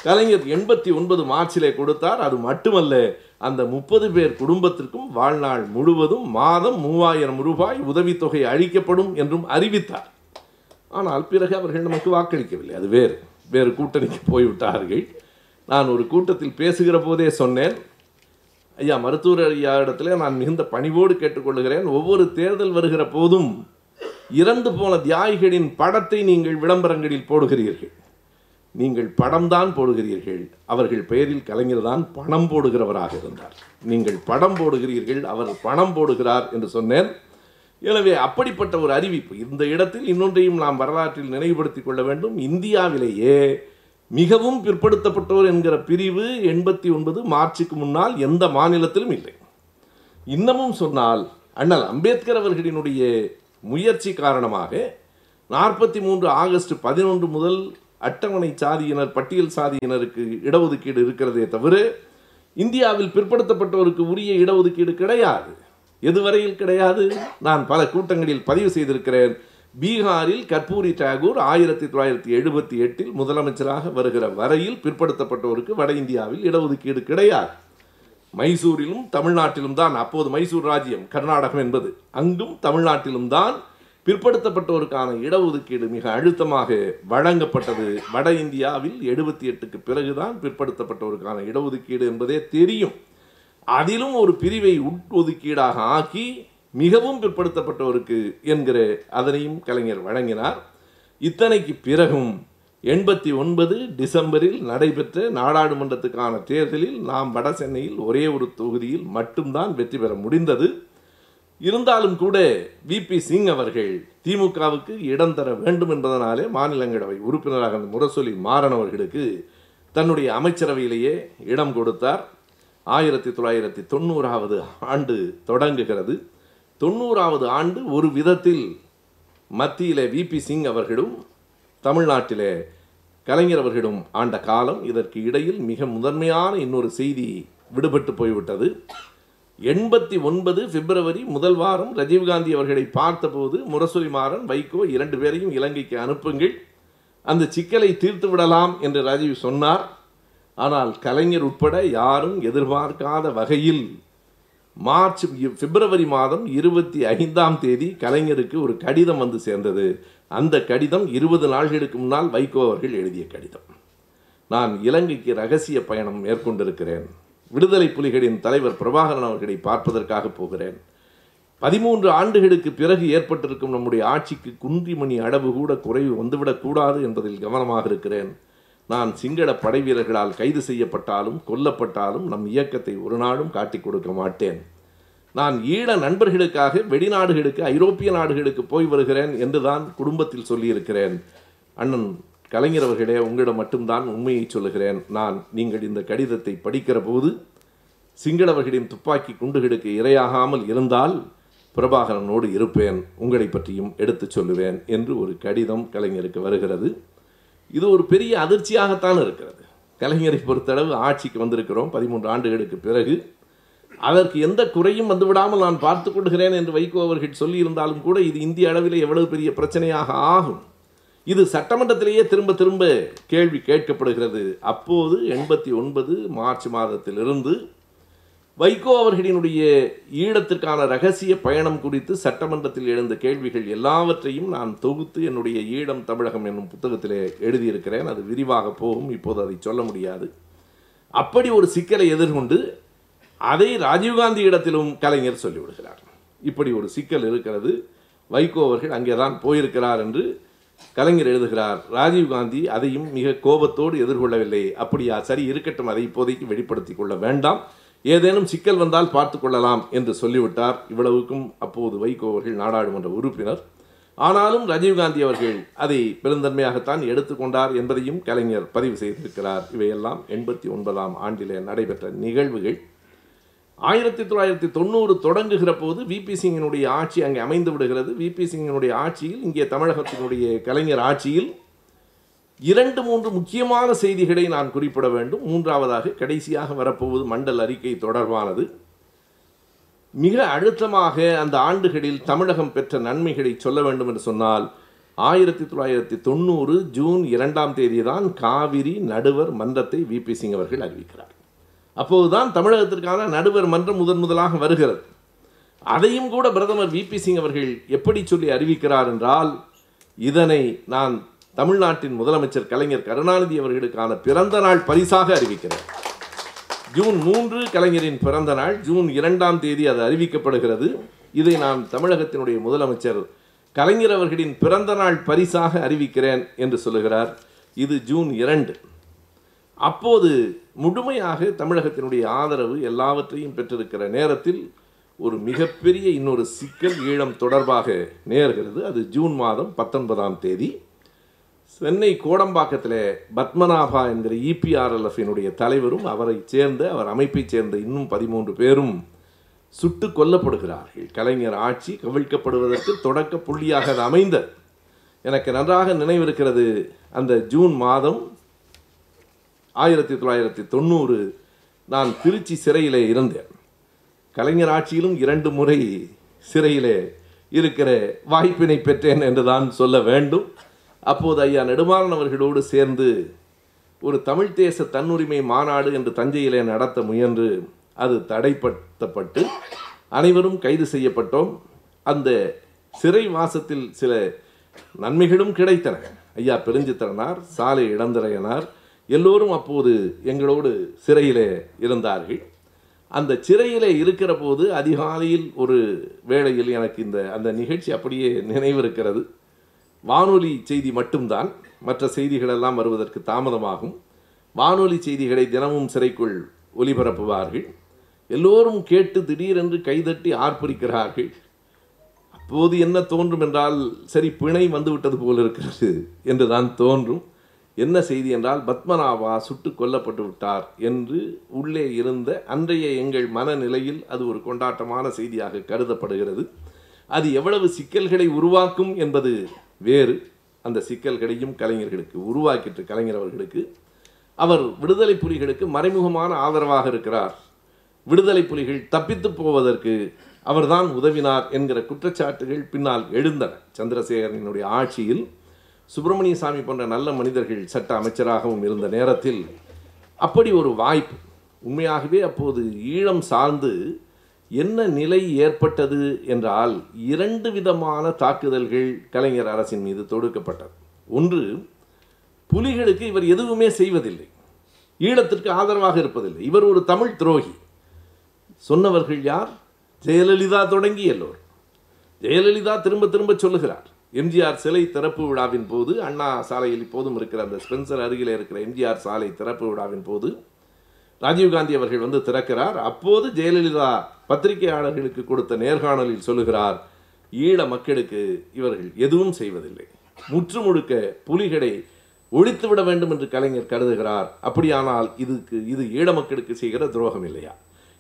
கலைஞர் எண்பத்தி ஒன்பது மார்ச்சிலே கொடுத்தார். அது மட்டுமல்ல அந்த முப்பது பேர் குடும்பத்திற்கும் வாழ்நாள் முழுவதும் மாதம் மூவாயிரம் ரூபாய் உதவித்தொகை அளிக்கப்படும் என்றும் அறிவித்தார். ஆனால் பிறகு அவர்கள் நமக்கு வாக்களிக்கவில்லை. அது வேறு வேறு கூட்டணிக்கு போய்விட்டார்கள். நான் ஒரு கூட்டத்தில் பேசுகிற போதே சொன்னேன் ஐயா மருத்துவர் ஐயா இடத்துல நான் மிகுந்த பணிவோடு கேட்டுக்கொள்கிறேன் ஒவ்வொரு தேர்தல் வருகிற போதும் இறந்து போன தியாகிகளின் படத்தை நீங்கள் விளம்பரங்களில் போடுகிறீர்கள். நீங்கள் படம்தான் போடுகிறீர்கள். அவர்கள் பெயரில் கலைஞர் தான் பணம் போடுகிறவராக இருந்தார். நீங்கள் படம் போடுகிறீர்கள் அவர் பணம் போடுகிறார் என்று சொன்னேன். எனவே அப்படிப்பட்ட ஒரு அறிவிப்பு இந்த இடத்தில் இன்னொன்றையும் நாம் வரலாற்றில் நினைவுபடுத்திக் கொள்ள வேண்டும். இந்தியாவிலேயே மிகவும் பிற்படுத்தப்பட்டோர் என்கிற பிரிவு எண்பத்தி ஒன்பது மார்ச்சுக்கு முன்னால் எந்த மாநிலத்திலும் இல்லை. இன்னமும் சொன்னால் அண்ணல் அம்பேத்கர் அவர்களினுடைய முயற்சி காரணமாக நாற்பத்தி மூன்று ஆகஸ்ட் பதினொன்று முதல் அட்டவணை சாதியினர் பட்டியல் சாதியினருக்கு இடஒதுக்கீடு இருக்கிறதே தவிர இந்தியாவில் பிற்படுத்தப்பட்டோருக்கு உரிய இடஒதுக்கீடு கிடையாது. எதுவரையில் கிடையாது? நான் பல கூட்டங்களில் பதிவு செய்திருக்கிறேன். பீகாரில் கற்பூரி டாகூர் ஆயிரத்தி தொள்ளாயிரத்தி எழுபத்தி எட்டில் முதலமைச்சராக வருகிற வரையில் பிற்படுத்தப்பட்டோருக்கு வட இந்தியாவில் இடஒதுக்கீடு கிடையாது. மைசூரிலும் தமிழ்நாட்டிலும் தான் அப்போது மைசூர் ராஜ்யம் கர்நாடகம் என்பது. அங்கும் தமிழ்நாட்டிலும் தான் பிற்படுத்தப்பட்டோருக்கான இடஒதுக்கீடு மிக அழுத்தமாக வழங்கப்பட்டது. வட இந்தியாவில் எழுபத்தி எட்டுக்கு பிறகுதான் பிற்படுத்தப்பட்டோருக்கான இடஒதுக்கீடு என்பதே தெரியும். அதிலும் ஒரு பிரிவை உட்ஒதுக்கீடாக ஆக்கி மிகவும் பிற்படுத்தப்பட்டோருக்கு என்கிற அதனையும் கலைஞர் வழங்கினார். இத்தனைக்கு பிறகும் எண்பத்தி ஒன்பது டிசம்பரில் நடைபெற்ற நாடாளுமன்றத்துக்கான தேர்தலில் நாம் வட சென்னையில் ஒரே ஒரு தொகுதியில் மட்டும்தான் வெற்றி பெற முடிந்தது. இருந்தாலும் கூட விபி சிங் அவர்கள் திமுகவுக்கு இடம் தர வேண்டும் என்பதனாலே மாநிலங்களவை உறுப்பினராக இருந்த முரசொலி மாறன் அவர்களுக்கு தன்னுடைய அமைச்சரவையிலேயே இடம் கொடுத்தார். ஆயிரத்தி தொள்ளாயிரத்தி தொண்ணூறாவது ஆண்டு தொடங்குகிறது. தொண்ணூறாவது ஆண்டு ஒரு விதத்தில் மத்தியிலே விபி சிங் அவர்களும் தமிழ்நாட்டிலே கலைஞர் அவர்களும் ஆண்ட காலம். இதற்கு இடையில் மிக முதன்மையான இன்னொரு செய்தி விடுபட்டு போய்விட்டது. எண்பத்தி ஒன்பது பிப்ரவரி முதல் வாரம் ரஜீவ்காந்தி அவர்களை பார்த்தபோது முரசொலி மாறன் வைகோ இரண்டு பேரையும் இலங்கைக்கு அனுப்புங்கள். அந்த சிக்கலை தீர்த்து விடலாம் என்று ராஜீவ் சொன்னார். ஆனால் கலைஞர் உட்பட யாரும் எதிர்பார்க்காத வகையில் மார்ச் பிப்ரவரி மாதம் இருபத்தி ஐந்தாம் தேதி கலைஞருக்கு ஒரு கடிதம் வந்து சேர்ந்தது. அந்த கடிதம் இருபது நாள்களுக்கு முன்னால் வைகோ அவர்கள் எழுதிய கடிதம். நான் இலங்கைக்கு ரகசிய பயணம் மேற்கொண்டிருக்கிறேன். விடுதலை புலிகளின் தலைவர் பிரபாகரன் அவர்களை பார்ப்பதற்காக போகிறேன். பதிமூன்று ஆண்டுகளுக்கு பிறகு ஏற்பட்டிருக்கும் நம்முடைய ஆட்சிக்கு குன்றிமணி அளவு கூட குறைவு வந்துவிடக்கூடாது என்பதில் கவனமாக இருக்கிறேன். நான் சிங்கள படை வீரர்களால் கைது செய்யப்பட்டாலும் கொல்லப்பட்டாலும் நம் இயக்கத்தை ஒரு நாளும் காட்டிக் கொடுக்க மாட்டேன். நான் ஈழ நண்பர்களுக்காக வெளிநாடுகளுக்கு ஐரோப்பிய நாடுகளுக்கு போய் வருகிறேன் என்றுதான் குடும்பத்தில் சொல்லியிருக்கிறேன். அண்ணன் கலைஞர் அவர்களே உங்களிடம் மட்டும்தான் உண்மையை சொல்லுகிறேன். நான் நீங்கள் இந்த கடிதத்தை படிக்கிற போது சிங்களவர்களின் துப்பாக்கி குண்டுகளுக்கு இரையாகாமல் இருந்தால் பிரபாகரனோடு இருப்பேன். உங்களை பற்றியும் எடுத்துச் சொல்லுவேன் என்று ஒரு கடிதம் கலைஞருக்கு வருகிறது. இது ஒரு பெரிய அதிர்ச்சியாகத்தான் இருக்கிறது. கலைஞரை பொறுத்தளவு ஆட்சிக்கு வந்திருக்கிறோம். பதிமூன்று ஆண்டுகளுக்கு பிறகு அதற்கு எந்த குறையும் வந்துவிடாமல் நான் பார்த்துக் கொள்கிறேன் என்று வைகோ அவர்கள் சொல்லியிருந்தாலும் கூட இது இந்திய அளவில் எவ்வளவு பெரிய பிரச்சனையாக ஆகும். இது சட்டமன்றத்திலேயே திரும்ப திரும்ப கேள்வி கேட்கப்படுகிறது. அப்போது எண்பத்தி ஒன்பது மார்ச் மாதத்திலிருந்து வைகோ அவர்களினுடைய ஈழத்திற்கான ரகசிய பயணம் குறித்து சட்டமன்றத்தில் எழுந்த கேள்விகள் எல்லாவற்றையும் நான் தொகுத்து என்னுடைய ஈழம் தமிழகம் என்னும் புத்தகத்திலே எழுதியிருக்கிறேன். அது விரிவாக போகும். இப்போது அதை சொல்ல முடியாது. அப்படி ஒரு சிக்கலை எதிர்கொண்டு அதை ராஜீவ்காந்தி இடத்திலும் கலைஞர் சொல்லிவிடுகிறார். இப்படி ஒரு சிக்கல் இருக்கிறது. வைகோ அவர்கள் அங்கே தான் போயிருக்கிறார் என்று கலைஞர் எழுதுகிறார் ராஜீவ்காந்தி அதையும் மிக கோபத்தோடு எதிர்கொள்ளவில்லை. அப்படியா? சரி இருக்கட்டும். அதை இப்போதைக்கு வெளிப்படுத்திக் கொள்ள வேண்டாம். ஏதேனும் சிக்கல் வந்தால் பார்த்து கொள்ளலாம் என்று சொல்லிவிட்டார். இவ்வளவுக்கும் அப்போது வைகோ அவர்கள் நாடாளுமன்ற உறுப்பினர். ஆனாலும் ராஜீவ்காந்தி அவர்கள் அதை பெருந்தன்மையாகத்தான் எடுத்துக்கொண்டார் என்பதையும் கலைஞர் பதிவு செய்திருக்கிறார். இவையெல்லாம் எண்பத்தி ஒன்பதாம் ஆண்டிலே நடைபெற்ற நிகழ்வுகள். ஆயிரத்தி தொள்ளாயிரத்தி தொண்ணூறு தொடங்குகிற போது விபி சிங்கினுடைய ஆட்சி அங்கே அமைந்து விடுகிறது. விபி சிங்கினுடைய ஆட்சியில் இங்கே தமிழகத்தினுடைய கலைஞர் ஆட்சியில் இரண்டு மூன்று முக்கியமான செய்திகளை நான் குறிப்பிட வேண்டும். மூன்றாவதாக கடைசியாக வரப்போவது மண்டல் அறிக்கை தொடர்பானது. மிக அழுத்தமாக அந்த ஆண்டுகளில் தமிழகம் பெற்ற நன்மைகளை சொல்ல வேண்டும் என்று சொன்னால் ஆயிரத்தி தொள்ளாயிரத்தி தொண்ணூறு ஜூன் இரண்டாம் தேதி தான் காவிரி நடுவர் மன்றத்தை விபி சிங் அவர்கள் அறிவிக்கிறார். அப்போதுதான் தமிழகத்திற்கான நடுவர் மன்றம் முதன் முதலாக வருகிறது. அதையும் கூட பிரதமர் விபி சிங் அவர்கள் எப்படி சொல்லி அறிவிக்கிறார் என்றால் இதனை நான் தமிழ்நாட்டின் முதலமைச்சர் கலைஞர் கருணாநிதி அவர்களுக்கான பிறந்த நாள் பரிசாக அறிவிக்கிறேன். ஜூன் மூன்று கலைஞரின் பிறந்த நாள் ஜூன் இரண்டாம் தேதி அது அறிவிக்கப்படுகிறது. இதை நான் தமிழகத்தினுடைய முதலமைச்சர் கலைஞர் அவர்களின் பிறந்த நாள் பரிசாக அறிவிக்கிறேன் என்று சொல்லுகிறார். இது ஜூன் இரண்டு. அப்போது முழுமையாக தமிழகத்தினுடைய ஆதரவு எல்லாவற்றையும் பெற்றிருக்கிற நேரத்தில் ஒரு மிகப்பெரிய இன்னொரு சிக்கல் ஈழம் தொடர்பாக நேர்கிறது. அது ஜூன் மாதம் பத்தொன்பதாம் தேதி. சென்னை கோடம்பாக்கத்தில் பத்மநாபா என்கிற இபிஆர்எல்எஃபினுடைய தலைவரும் அவரை சேர்ந்த அவர் அமைப்பைச் சேர்ந்த இன்னும் பதிமூன்று பேரும் சுட்டு கொல்லப்படுகிறார்கள். கலைஞர் ஆட்சி கவிழ்க்கப்படுவதற்கு தொடக்க புள்ளியாக அது அமைந்த. எனக்கு நன்றாக நினைவிருக்கிறது அந்த ஜூன் மாதம் ஆயிரத்தி தொள்ளாயிரத்தி தொண்ணூறு நான் திருச்சி சிறையிலே இருந்தேன். கலைஞர் ஆட்சியிலும் இரண்டு முறை சிறையிலே இருக்கிற வாய்ப்பினை பெற்றேன் என்று தான் சொல்ல வேண்டும். அப்போது ஐயா நெடுமாறன் அவர்களோடு சேர்ந்து ஒரு தமிழ் தேச தன்னுரிமை மாநாடு என்று தஞ்சையிலே நடத்த முயன்று அது தடைப்படுத்தப்பட்டு அனைவரும் கைது செய்யப்பட்டோம். அந்த சிறை வாசத்தில் சில நன்மைகளும் கிடைத்தன. ஐயா பெருஞ்சித்திரனார் சாலை இளந்திரையனார் எல்லோரும் அப்போது எங்களோடு சிறையிலே இருந்தார்கள். அந்த சிறையிலே இருக்கிற போது அதிகாலையில் ஒரு வேளையில் எனக்கு இந்த அந்த நிகழ்ச்சி அப்படியே நினைவிருக்கிறது. வானொலி செய்தி மட்டும்தான் மற்ற செய்திகளெல்லாம் வருவதற்கு தாமதமாகும். வானொலி செய்திகளை தினமும் சிறைக்குள் ஒலிபரப்புவார்கள் எல்லோரும் கேட்டு திடீரென்று கைதட்டி ஆர்ப்பரிக்கிறார்கள். அப்போது என்ன தோன்றும் என்றால் சரி பிணை வந்துவிட்டது போல் இருக்கிறது என்று தான் தோன்றும். என்ன செய்தி என்றால் பத்மநாபா சுட்டு கொல்லப்பட்டு விட்டார் என்று உள்ளே இருந்த அன்றைய எங்கள் மனநிலையில் அது ஒரு கொண்டாட்டமான செய்தியாக கருதப்படுகிறது. அது எவ்வளவு சிக்கல்களை உருவாக்கும் என்பது வேறு. அந்த சிக்கல்களையும் கலைஞர்களுக்கு உருவாக்கிட்டு கலைஞர் அவர்களுக்கு அவர் விடுதலை புலிகளுக்கு மறைமுகமான ஆதரவாக இருக்கிறார். விடுதலை புலிகள் தப்பித்து போவதற்கு அவர்தான் உதவினார் என்கிற குற்றச்சாட்டுகள் பின்னால் எழுந்தன. சந்திரசேகரனுடைய ஆட்சியில் சுப்பிரமணிய சாமி போன்ற நல்ல மனிதர்கள் சட்ட அமைச்சராகவும் இருந்த நேரத்தில் அப்படி ஒரு வாய்ப்பு. உண்மையாகவே அப்போது ஈழம் சார்ந்து என்ன நிலை ஏற்பட்டது என்றால் இரண்டு விதமான தாக்குதல்கள் கலைஞர் அரசின் மீது தொடுக்கப்பட்டது. ஒன்று புலிகளுக்கு இவர் எதுவுமே செய்வதில்லை. ஈழத்திற்கு ஆதரவாக இருப்பதில்லை. இவர் ஒரு தமிழ் துரோகி. சொன்னவர்கள் யார்? ஜெயலலிதா தொடங்கி எல்லோர் ஜெயலலிதா திரும்ப திரும்ப சொல்லுகிறார். எம்ஜிஆர் சிலை திறப்பு விழாவின் போது அண்ணா சாலையில் இப்போதும் இருக்கிற அந்த ஸ்பென்சர் அருகில் இருக்கிற எம்ஜிஆர் சாலை திறப்பு விழாவின் போது ராஜீவ்காந்தி அவர்கள் வந்து திறக்கிறார். அப்போது ஜெயலலிதா பத்திரிகையாளர்களுக்கு கொடுத்த நேர்காணலில் சொல்லுகிறார் ஈழ மக்களுக்கு இவர்கள் எதுவும் செய்வதில்லை. முற்று முழுக்க புலிகளை ஒழித்து விட வேண்டும் என்று கலைஞர் கருதுகிறார். அப்படியானால் இதுக்கு இது ஈழ மக்களுக்கு செய்கிற துரோகம் இல்லையா?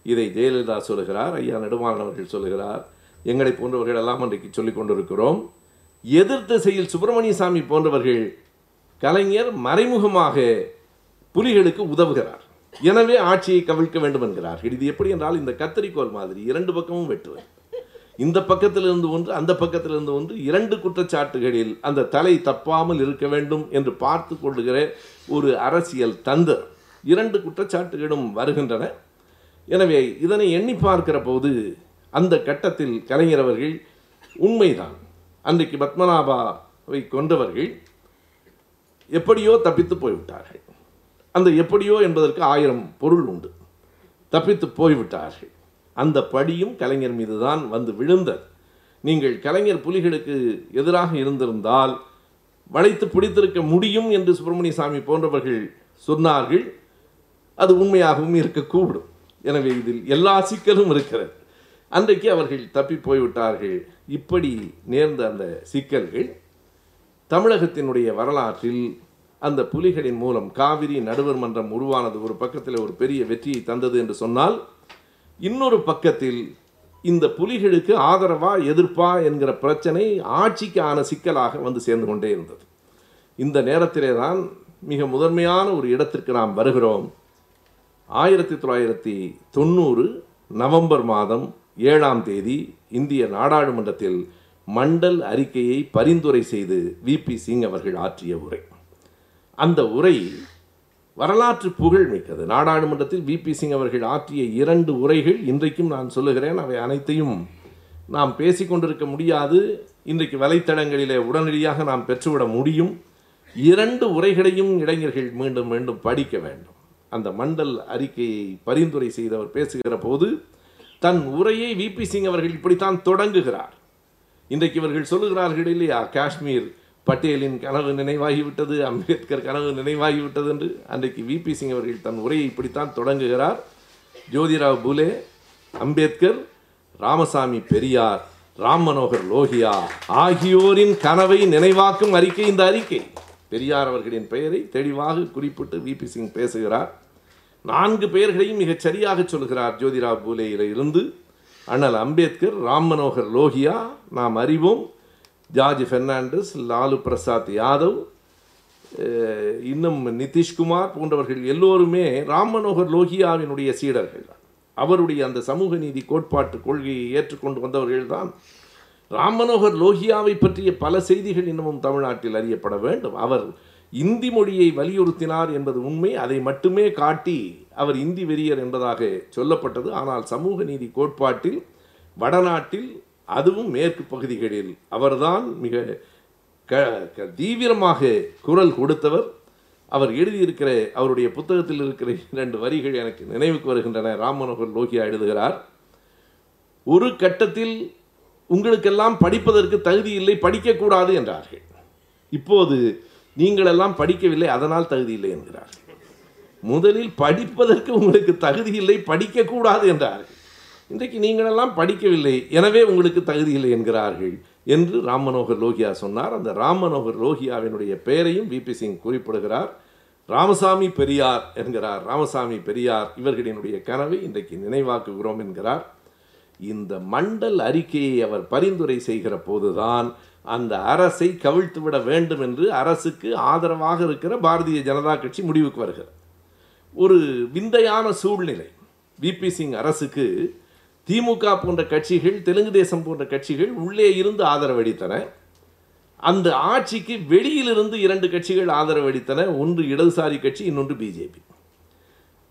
இதை ஜெயலலிதா சொல்லுகிறார். ஐயா நெடுமாறன் அவர்கள் சொல்லுகிறார். எங்களை போன்றவர்கள் எல்லாம் அன்றைக்கு சொல்லிக் கொண்டிருக்கிறோம். எதிர் திசையில் சுப்பிரமணிய சாமி போன்றவர்கள் கலைஞர் மறைமுகமாக புலிகளுக்கு உதவுகிறார். எனவே ஆட்சியை கவிழ்க்க வேண்டும் என்கிறார்கள். இது எப்படி என்றால் இந்த கத்தரிக்கோல் மாதிரி இரண்டு பக்கமும் வெட்டுவர் இந்த பக்கத்திலிருந்து ஒன்று அந்த பக்கத்திலிருந்து ஒன்று இரண்டு குற்றச்சாட்டுகளில் அந்த தலை தப்பாமல் இருக்க வேண்டும் என்று பார்த்து கொள்ளுகிற ஒரு அரசியல் தந்தர் இரண்டு குற்றச்சாட்டுகளும் வருகின்றன. எனவே இதனை எண்ணி பார்க்கிற போது அந்த கட்டத்தில் கலைஞர் அவர்கள் உண்மைதான். அன்றைக்கு பத்மநாபாவை கொண்டவர்கள் எப்படியோ தப்பித்து போய்விட்டார்கள். அந்த எப்படியோ என்பதற்கு ஆயிரம் பொருள் உண்டு. தப்பித்து போய்விட்டார்கள். அந்த படியும் கலைஞர் மீது தான் வந்து விழுந்தது. நீங்கள் கலைஞர் புலிகளுக்கு எதிராக இருந்திருந்தால் வளைத்து பிடித்திருக்க முடியும் என்று சுப்பிரமணிய சாமி போன்றவர்கள் சொன்னார்கள். அது உண்மையாகவும் இருக்கக்கூடும். எனவே இதில் எல்லா சிக்கலும் இருக்கிறது. அன்றைக்கு அவர்கள் தப்பி போய்விட்டார்கள். இப்படி நேர்ந்த அந்த சிக்கல்கள் தமிழகத்தினுடைய வரலாற்றில் அந்த புலிகளின் மூலம் காவிரி நடுவர் மன்றம் உருவானது ஒரு பக்கத்தில் ஒரு பெரிய வெற்றியை தந்தது என்று சொன்னால் இன்னொரு பக்கத்தில் இந்த புலிகளுக்கு ஆதரவா எதிர்ப்பா என்கிற பிரச்சனை ஆட்சிக்கான சிக்கலாக வந்து சேர்ந்து கொண்டே இருந்தது. இந்த நேரத்திலே தான் மிக முதன்மையான ஒரு இடத்திற்கு நாம் வருகிறோம். ஆயிரத்தி தொள்ளாயிரத்தி தொண்ணூறு நவம்பர் மாதம் ஏழாம் தேதி இந்திய நாடாளுமன்றத்தில் மண்டல் அறிக்கையை பரிந்துரை செய்து விபி சிங் அவர்கள் ஆற்றிய உரை. அந்த உரை வரலாற்று புகழ் மிக்கது. நாடாளுமன்றத்தில் விபி சிங் அவர்கள் ஆற்றிய இரண்டு உரைகள் இன்றைக்கும் நான் சொல்லுகிறேன். அவை அனைத்தையும் நாம் பேசிக்கொண்டிருக்க முடியாது. இன்றைக்கு வலைத்தளங்களிலே உடனடியாக நாம் பெற்றுவிட முடியும். இரண்டு உரைகளையும் இளைஞர்கள் மீண்டும் மீண்டும் படிக்க வேண்டும். அந்த மண்டல் அறிக்கையை பரிந்துரை செய்தவர் பேசுகிற போது தன் உரையை விபி சிங் அவர்கள் இப்படித்தான் தொடங்குகிறார். இன்றைக்கு இவர்கள் சொல்லுகிறார்கள் இல்லையா? காஷ்மீர் பட்டேலின் கனவு நினைவாகிவிட்டது அம்பேத்கர் கனவு நினைவாகிவிட்டது என்று. அன்றைக்கு விபி சிங் அவர்கள் தன் உரையை இப்படித்தான் தொடங்குகிறார். ஜோதிராவ் புலே அம்பேத்கர் ராமசாமி பெரியார் ராம் மனோகர் லோகியா ஆகியோரின் கனவை நினைவாக்கும் அறிக்கை இந்த அறிக்கை. பெரியார் அவர்களின் பெயரை தெளிவாக குறிப்பிட்டு விபி சிங் பேசுகிறார். நான்கு பெயர்களையும் மிகச் சரியாக சொல்கிறார் ஜோதிரா பூலேயில் இருந்து. அண்ணல் அம்பேத்கர் ராம் மனோகர் லோகியா நாம் அறிவோம். ஜார்ஜ் பெர்னாண்டஸ் லாலு பிரசாத் யாதவ் இன்னும் நிதிஷ்குமார் போன்றவர்கள் எல்லோருமே ராம் மனோகர் லோகியாவினுடைய சீடர்கள். தான் அவருடைய அந்த சமூக நீதி கோட்பாட்டு கொள்கையை ஏற்றுக்கொண்டு வந்தவர்கள் தான் ராம் மனோகர் லோகியாவை பற்றிய பல செய்திகள் இன்னமும் தமிழ்நாட்டில் அறியப்பட வேண்டும். அவர் இந்தி மொழியை வலியுறுத்தினார் என்பது உண்மை. அதை மட்டுமே காட்டி அவர் இந்தி வெறியர் என்பதாக சொல்லப்பட்டது. ஆனால் சமூக நீதி கோட்பாட்டில் வடநாட்டில் அதுவும் மேற்கு பகுதிகளில் அவர்தான் மிக க க- தீவிரமாக குரல் கொடுத்தவர். அவர் எழுதியிருக்கிற அவருடைய புத்தகத்தில் இருக்கிற இரண்டு வரிகள் எனக்கு நினைவுக்கு வருகின்றன. ராம் மனோகர் லோகியா எழுதுகிறார் ஒரு கட்டத்தில் உங்களுக்கெல்லாம் படிப்பதற்கு தகுதி இல்லை படிக்கக்கூடாது என்றார்கள். இப்போது நீங்களெல்லாம் படிக்கவில்லை அதனால் தகுதி இல்லை என்கிறார். முதலில் படிப்பதற்கு உங்களுக்கு தகுதி இல்லை படிக்கக்கூடாது என்றார்கள் இன்றைக்கு நீங்களெல்லாம் படிக்கவில்லை எனவே உங்களுக்கு தகுதி இல்லை என்கிறார்கள் என்று ராம் மனோகர் லோகியா சொன்னார். அந்த ராம் மனோகர் லோகியாவினுடைய பெயரையும் விபி சிங் குறிப்பிடுகிறார். ராமசாமி பெரியார் என்கிறார். ராமசாமி பெரியார் இவர்களினுடைய கனவை இன்றைக்கு நினைவாக்குகிறோம் என்கிறார். இந்த மண்டல் அறிக்கையை அவர் பரிந்துரை செய்கிற போதுதான் அந்த அரசை கவிழ்த்து விட வேண்டும் என்று அரசுக்கு ஆதரவாக இருக்கிற பாரதிய ஜனதா கட்சி முடிவுக்கு வருகிறது. ஒரு விந்தையான சூழ்நிலை. விபி சிங் அரசுக்கு திமுக போன்ற கட்சிகள் தெலுங்கு தேசம் போன்ற கட்சிகள் உள்ளே இருந்து ஆதரவளித்தன. அந்த ஆட்சிக்கு வெளியிலிருந்து இரண்டு கட்சிகள் ஆதரவளித்தன. ஒன்று இடதுசாரி கட்சி இன்னொன்று பிஜேபி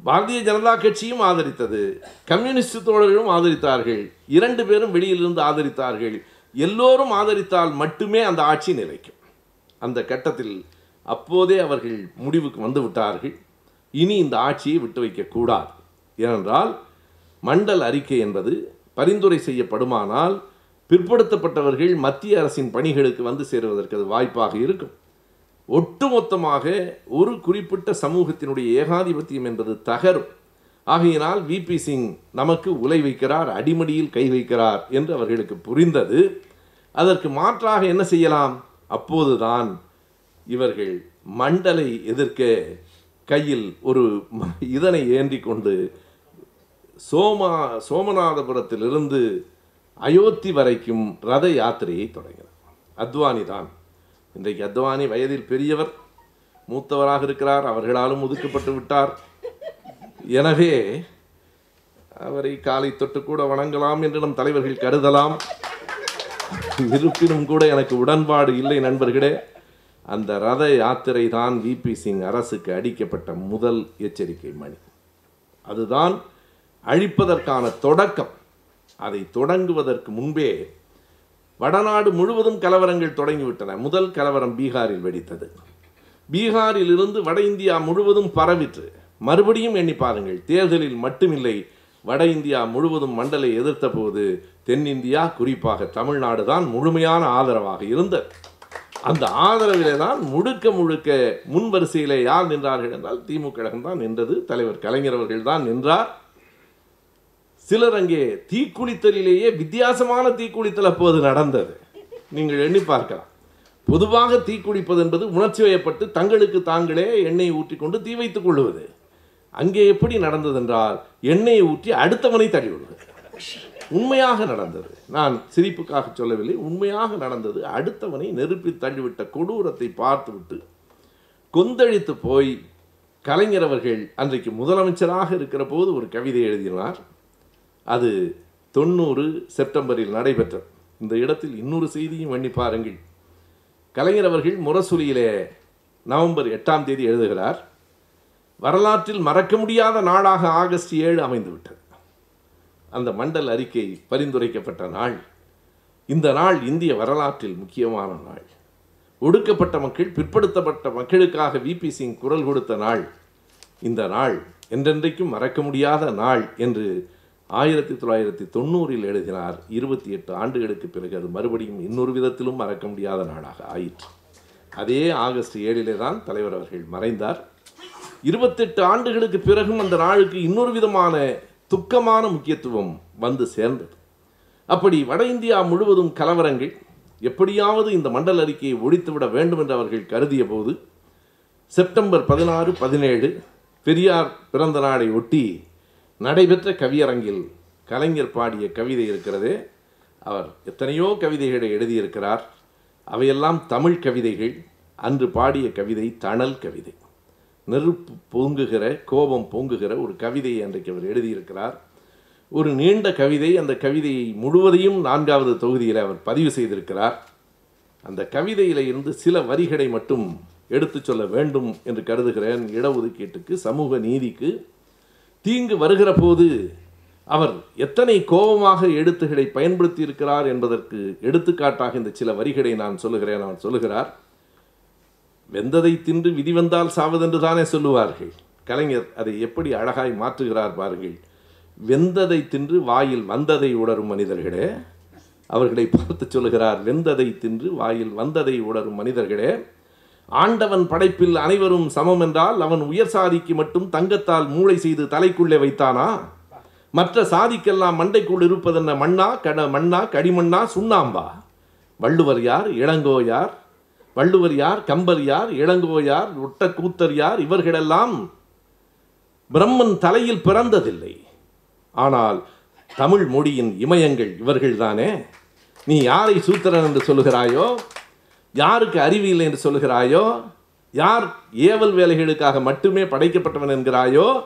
பாரதிய ஜனதா கட்சியும் ஆதரித்தது. கம்யூனிஸ்ட் தோழர்களும் ஆதரித்தார்கள். இரண்டு பேரும் வெளியிலிருந்து ஆதரித்தார்கள். எல்லோரும் ஆதரித்தால் மட்டுமே அந்த ஆட்சி நிலைக்கும். அந்த கட்டத்தில் அப்போதே அவர்கள் முடிவுக்கு வந்து விட்டார்கள். இனி இந்த ஆட்சியை விட்டு வைக்கக்கூடாது ஏனென்றால் மண்டல் அறிக்கை என்பது பரிந்துரை செய்யப்படுமானால் பிற்படுத்தப்பட்டவர்கள் மத்திய அரசின் பணிகளுக்கு வந்து சேருவதற்கு அது வாய்ப்பாக இருக்கும். ஒட்டுமொத்தமாக ஒரு குறிப்பிட்ட சமூகத்தினுடைய ஏகாதிபத்தியம் என்பது தகரும். ஆகையினால் விபி சிங் நமக்கு உலை வைக்கிறார் அடிமடியில் கை வைக்கிறார் என்று அவர்களுக்கு புரிந்தது. அதற்கு மாற்றாக என்ன செய்யலாம்? அப்போதுதான் இவர்கள் மண்டலை எதிர்க்க கையில் ஒரு ம- இதனை ஏந்தி கொண்டு சோமா சோமநாதபுரத்திலிருந்து அயோத்தி வரைக்கும் ரத யாத்திரையை தொடங்கினார். அத்வானி தான். இன்றைக்கு அத்வானி வயதில் பெரியவர். மூத்தவராக இருக்கிறார். அவர்களாலும் ஒதுக்கப்பட்டு விட்டார். எனவே அவரை காலை தொட்டு கூட வணங்கலாம் என்று நம் தலைவர்கள் கருதலாம். இருப்பினும் கூட எனக்கு உடன்பாடு இல்லை நண்பர்களே. அந்த ரத யாத்திரை தான் விபி சிங் அரசுக்கு அடிக்கப்பட்ட முதல் எச்சரிக்கை மணி அதுதான் அழிப்பதற்கான தொடக்கம். அதை தொடங்குவதற்கு முன்பே வடநாடு முழுவதும் கலவரங்கள் தொடங்கிவிட்டன. முதல் கலவரம் பீகாரில் வெடித்தது. பீகாரில் இருந்து வட இந்தியா முழுவதும் பரவிற்று. மறுபடியும் எண்ணி பாருங்கள் தேர்தலில் மட்டுமில்லை வட இந்தியா முழுவதும் மண்டலை எதிர்த்த போது தென்னிந்தியா குறிப்பாக தமிழ்நாடு தான் முழுமையான ஆதரவாக இருந்தது. அந்த ஆதரவிலே தான் முழுக்க முழுக்க முன் வரிசையிலே யார் நின்றார்கள் என்றால் திமுக கழகம் தான் நின்றது தலைவர் கலைஞர் அவர்கள் தான் நின்றார். சிலர் அங்கே தீக்குளித்தலிலேயே வித்தியாசமான தீக்குளித்தல் அப்போது நடந்தது. நீங்கள் எண்ணி பார்க்கலாம். பொதுவாக தீக்குளிப்பது என்பது உணர்ச்சி வயப்பட்டு தங்களுக்கு தாங்களே எண்ணெய் ஊற்றிக்கொண்டு தீ வைத்துக் கொள்வது அங்கே எப்படி நடந்தது என்றால் எண்ணெயை ஊற்றி அடுத்தவனை தள்ளி உண்மையாக நடந்தது. நான் சிரிப்புக்காக சொல்லவில்லை. உண்மையாக நடந்தது. அடுத்தவனை நெருப்பில் தள்ளிவிட்ட கொடூரத்தை பார்த்துவிட்டு கொந்தளித்து போய் கலைஞர் அவர்கள் அன்றைக்கு முதலமைச்சராக இருக்கிற போது ஒரு கவிதை எழுதினார். அது தொண்ணூறு செப்டம்பரில் நடைபெற்றது. இந்த இடத்தில் இன்னொரு செய்தியும் எண்ணி பாருங்கள். கலைஞர் அவர்கள் முரசொலியிலே நவம்பர் எட்டாம் தேதி எழுதுகிறார். வரலாற்றில் மறக்க முடியாத நாளாக ஆகஸ்ட் ஏழு அமைந்துவிட்டது. அந்த மண்டல் அறிக்கை பரிந்துரைக்கப்பட்ட நாள். இந்த நாள் இந்திய வரலாற்றில் முக்கியமான நாள். ஒடுக்கப்பட்ட மக்கள் பிற்படுத்தப்பட்ட மக்களுக்காக விபி சிங் குரல் கொடுத்த நாள். இந்த நாள் என்றென்றைக்கும் மறக்க முடியாத நாள் என்று ஆயிரத்தி தொள்ளாயிரத்தி தொண்ணூறில் எழுதினார். இருபத்தி எட்டு ஆண்டுகளுக்கு பிறகு அது மறுபடியும் இன்னொரு விதத்திலும் மறக்க முடியாத நாளாக ஆயிற்று. அதே ஆகஸ்ட் ஏழிலே தான் தலைவர் அவர்கள் மறைந்தார். இருபத்தெட்டு ஆண்டுகளுக்கு பிறகும் அந்த நாளுக்கு இன்னொரு விதமான துக்கமான முக்கியத்துவம் வந்து சேர்ந்தது. அப்படி வட இந்தியா முழுவதும் கலவரங்கள் எப்படியாவது இந்த மண்டல அறிக்கையை ஒழித்துவிட வேண்டும் என்று அவர்கள் கருதிய போது செப்டம்பர் பதினாறு பதினேழு பெரியார் பிறந்த நாளை ஒட்டி நடைபெற்ற கவியரங்கில் கலைஞர் பாடிய கவிதை இருக்கிறதே. அவர் எத்தனையோ கவிதைகளை எழுதியிருக்கிறார். அவையெல்லாம் தமிழ் கவிதைகள். அன்று பாடிய கவிதை தணல் கவிதை. நெருப்பு பொங்குகிற கோபம் பொங்குகிற ஒரு கவிதையை அன்றைக்கு அவர் எழுதியிருக்கிறார். ஒரு நீண்ட கவிதை அந்த கவிதையை முழுவதையும் நான்காவது தொகுதியில் அவர் பதிவு செய்திருக்கிறார். அந்த கவிதையில இருந்து சில வரிகளை மட்டும் எடுத்துச் சொல்ல வேண்டும் என்று கருதுகிறேன். இடஒதுக்கீட்டுக்கு சமூக நீதிக்கு. தீங்கு வருகிற போது அவர் எத்தனை கோபமாக எழுத்துக்களை பயன்படுத்தி இருக்கிறார் என்பதற்கு எடுத்துக்காட்டாக இந்த சில வரிகளை நான் சொல்லுகிறேன் அவர் சொல்லுகிறார். வெந்ததை தின்று விதி வந்தால் சாவதென்று தானே சொல்லுவார்கள். கலைஞர் அதை எப்படி அழகாய் மாற்றுகிறார் பாருங்கள். வெந்ததை தின்று வாயில் வந்ததை உணரும் மனிதர்களே. அவர்களை பார்த்து சொல்லுகிறார் வெந்ததை தின்று வாயில் வந்ததை உணரும் மனிதர்களே. ஆண்டவன் படைப்பில் அனைவரும் சமம் என்றால் அவன் உயர் சாதிக்கு மட்டும் தங்கத்தால் மூளை செய்து தலைக்குள்ளே வைத்தானா? மற்ற சாதிக்கெல்லாம் மண்டைக்குள் இருப்பதென்ன மண்ணா கட மண்ணா கடிமண்ணா சுண்ணாம்பா? வள்ளுவர் யார் இளங்கோ யார்? வள்ளுவர் யார் கம்பர் யார் இளங்கோ யார் ஒட்டக்கூத்தர் யார் இவர்களெல்லாம் பிரம்மன் தலையில் பிறந்ததில்லை. ஆனால் தமிழ் மொழியின் இமயங்கள் இவர்கள்தானே? நீ யாரை சூத்திரன் என்று சொல்லுகிறாயோ யாருக்கு அறிவு இல்லை என்று சொல்லுகிறாயோ யார் ஏவல் வேலைகளுக்காக மட்டுமே படைக்கப்பட்டவன் என்கிறாயோ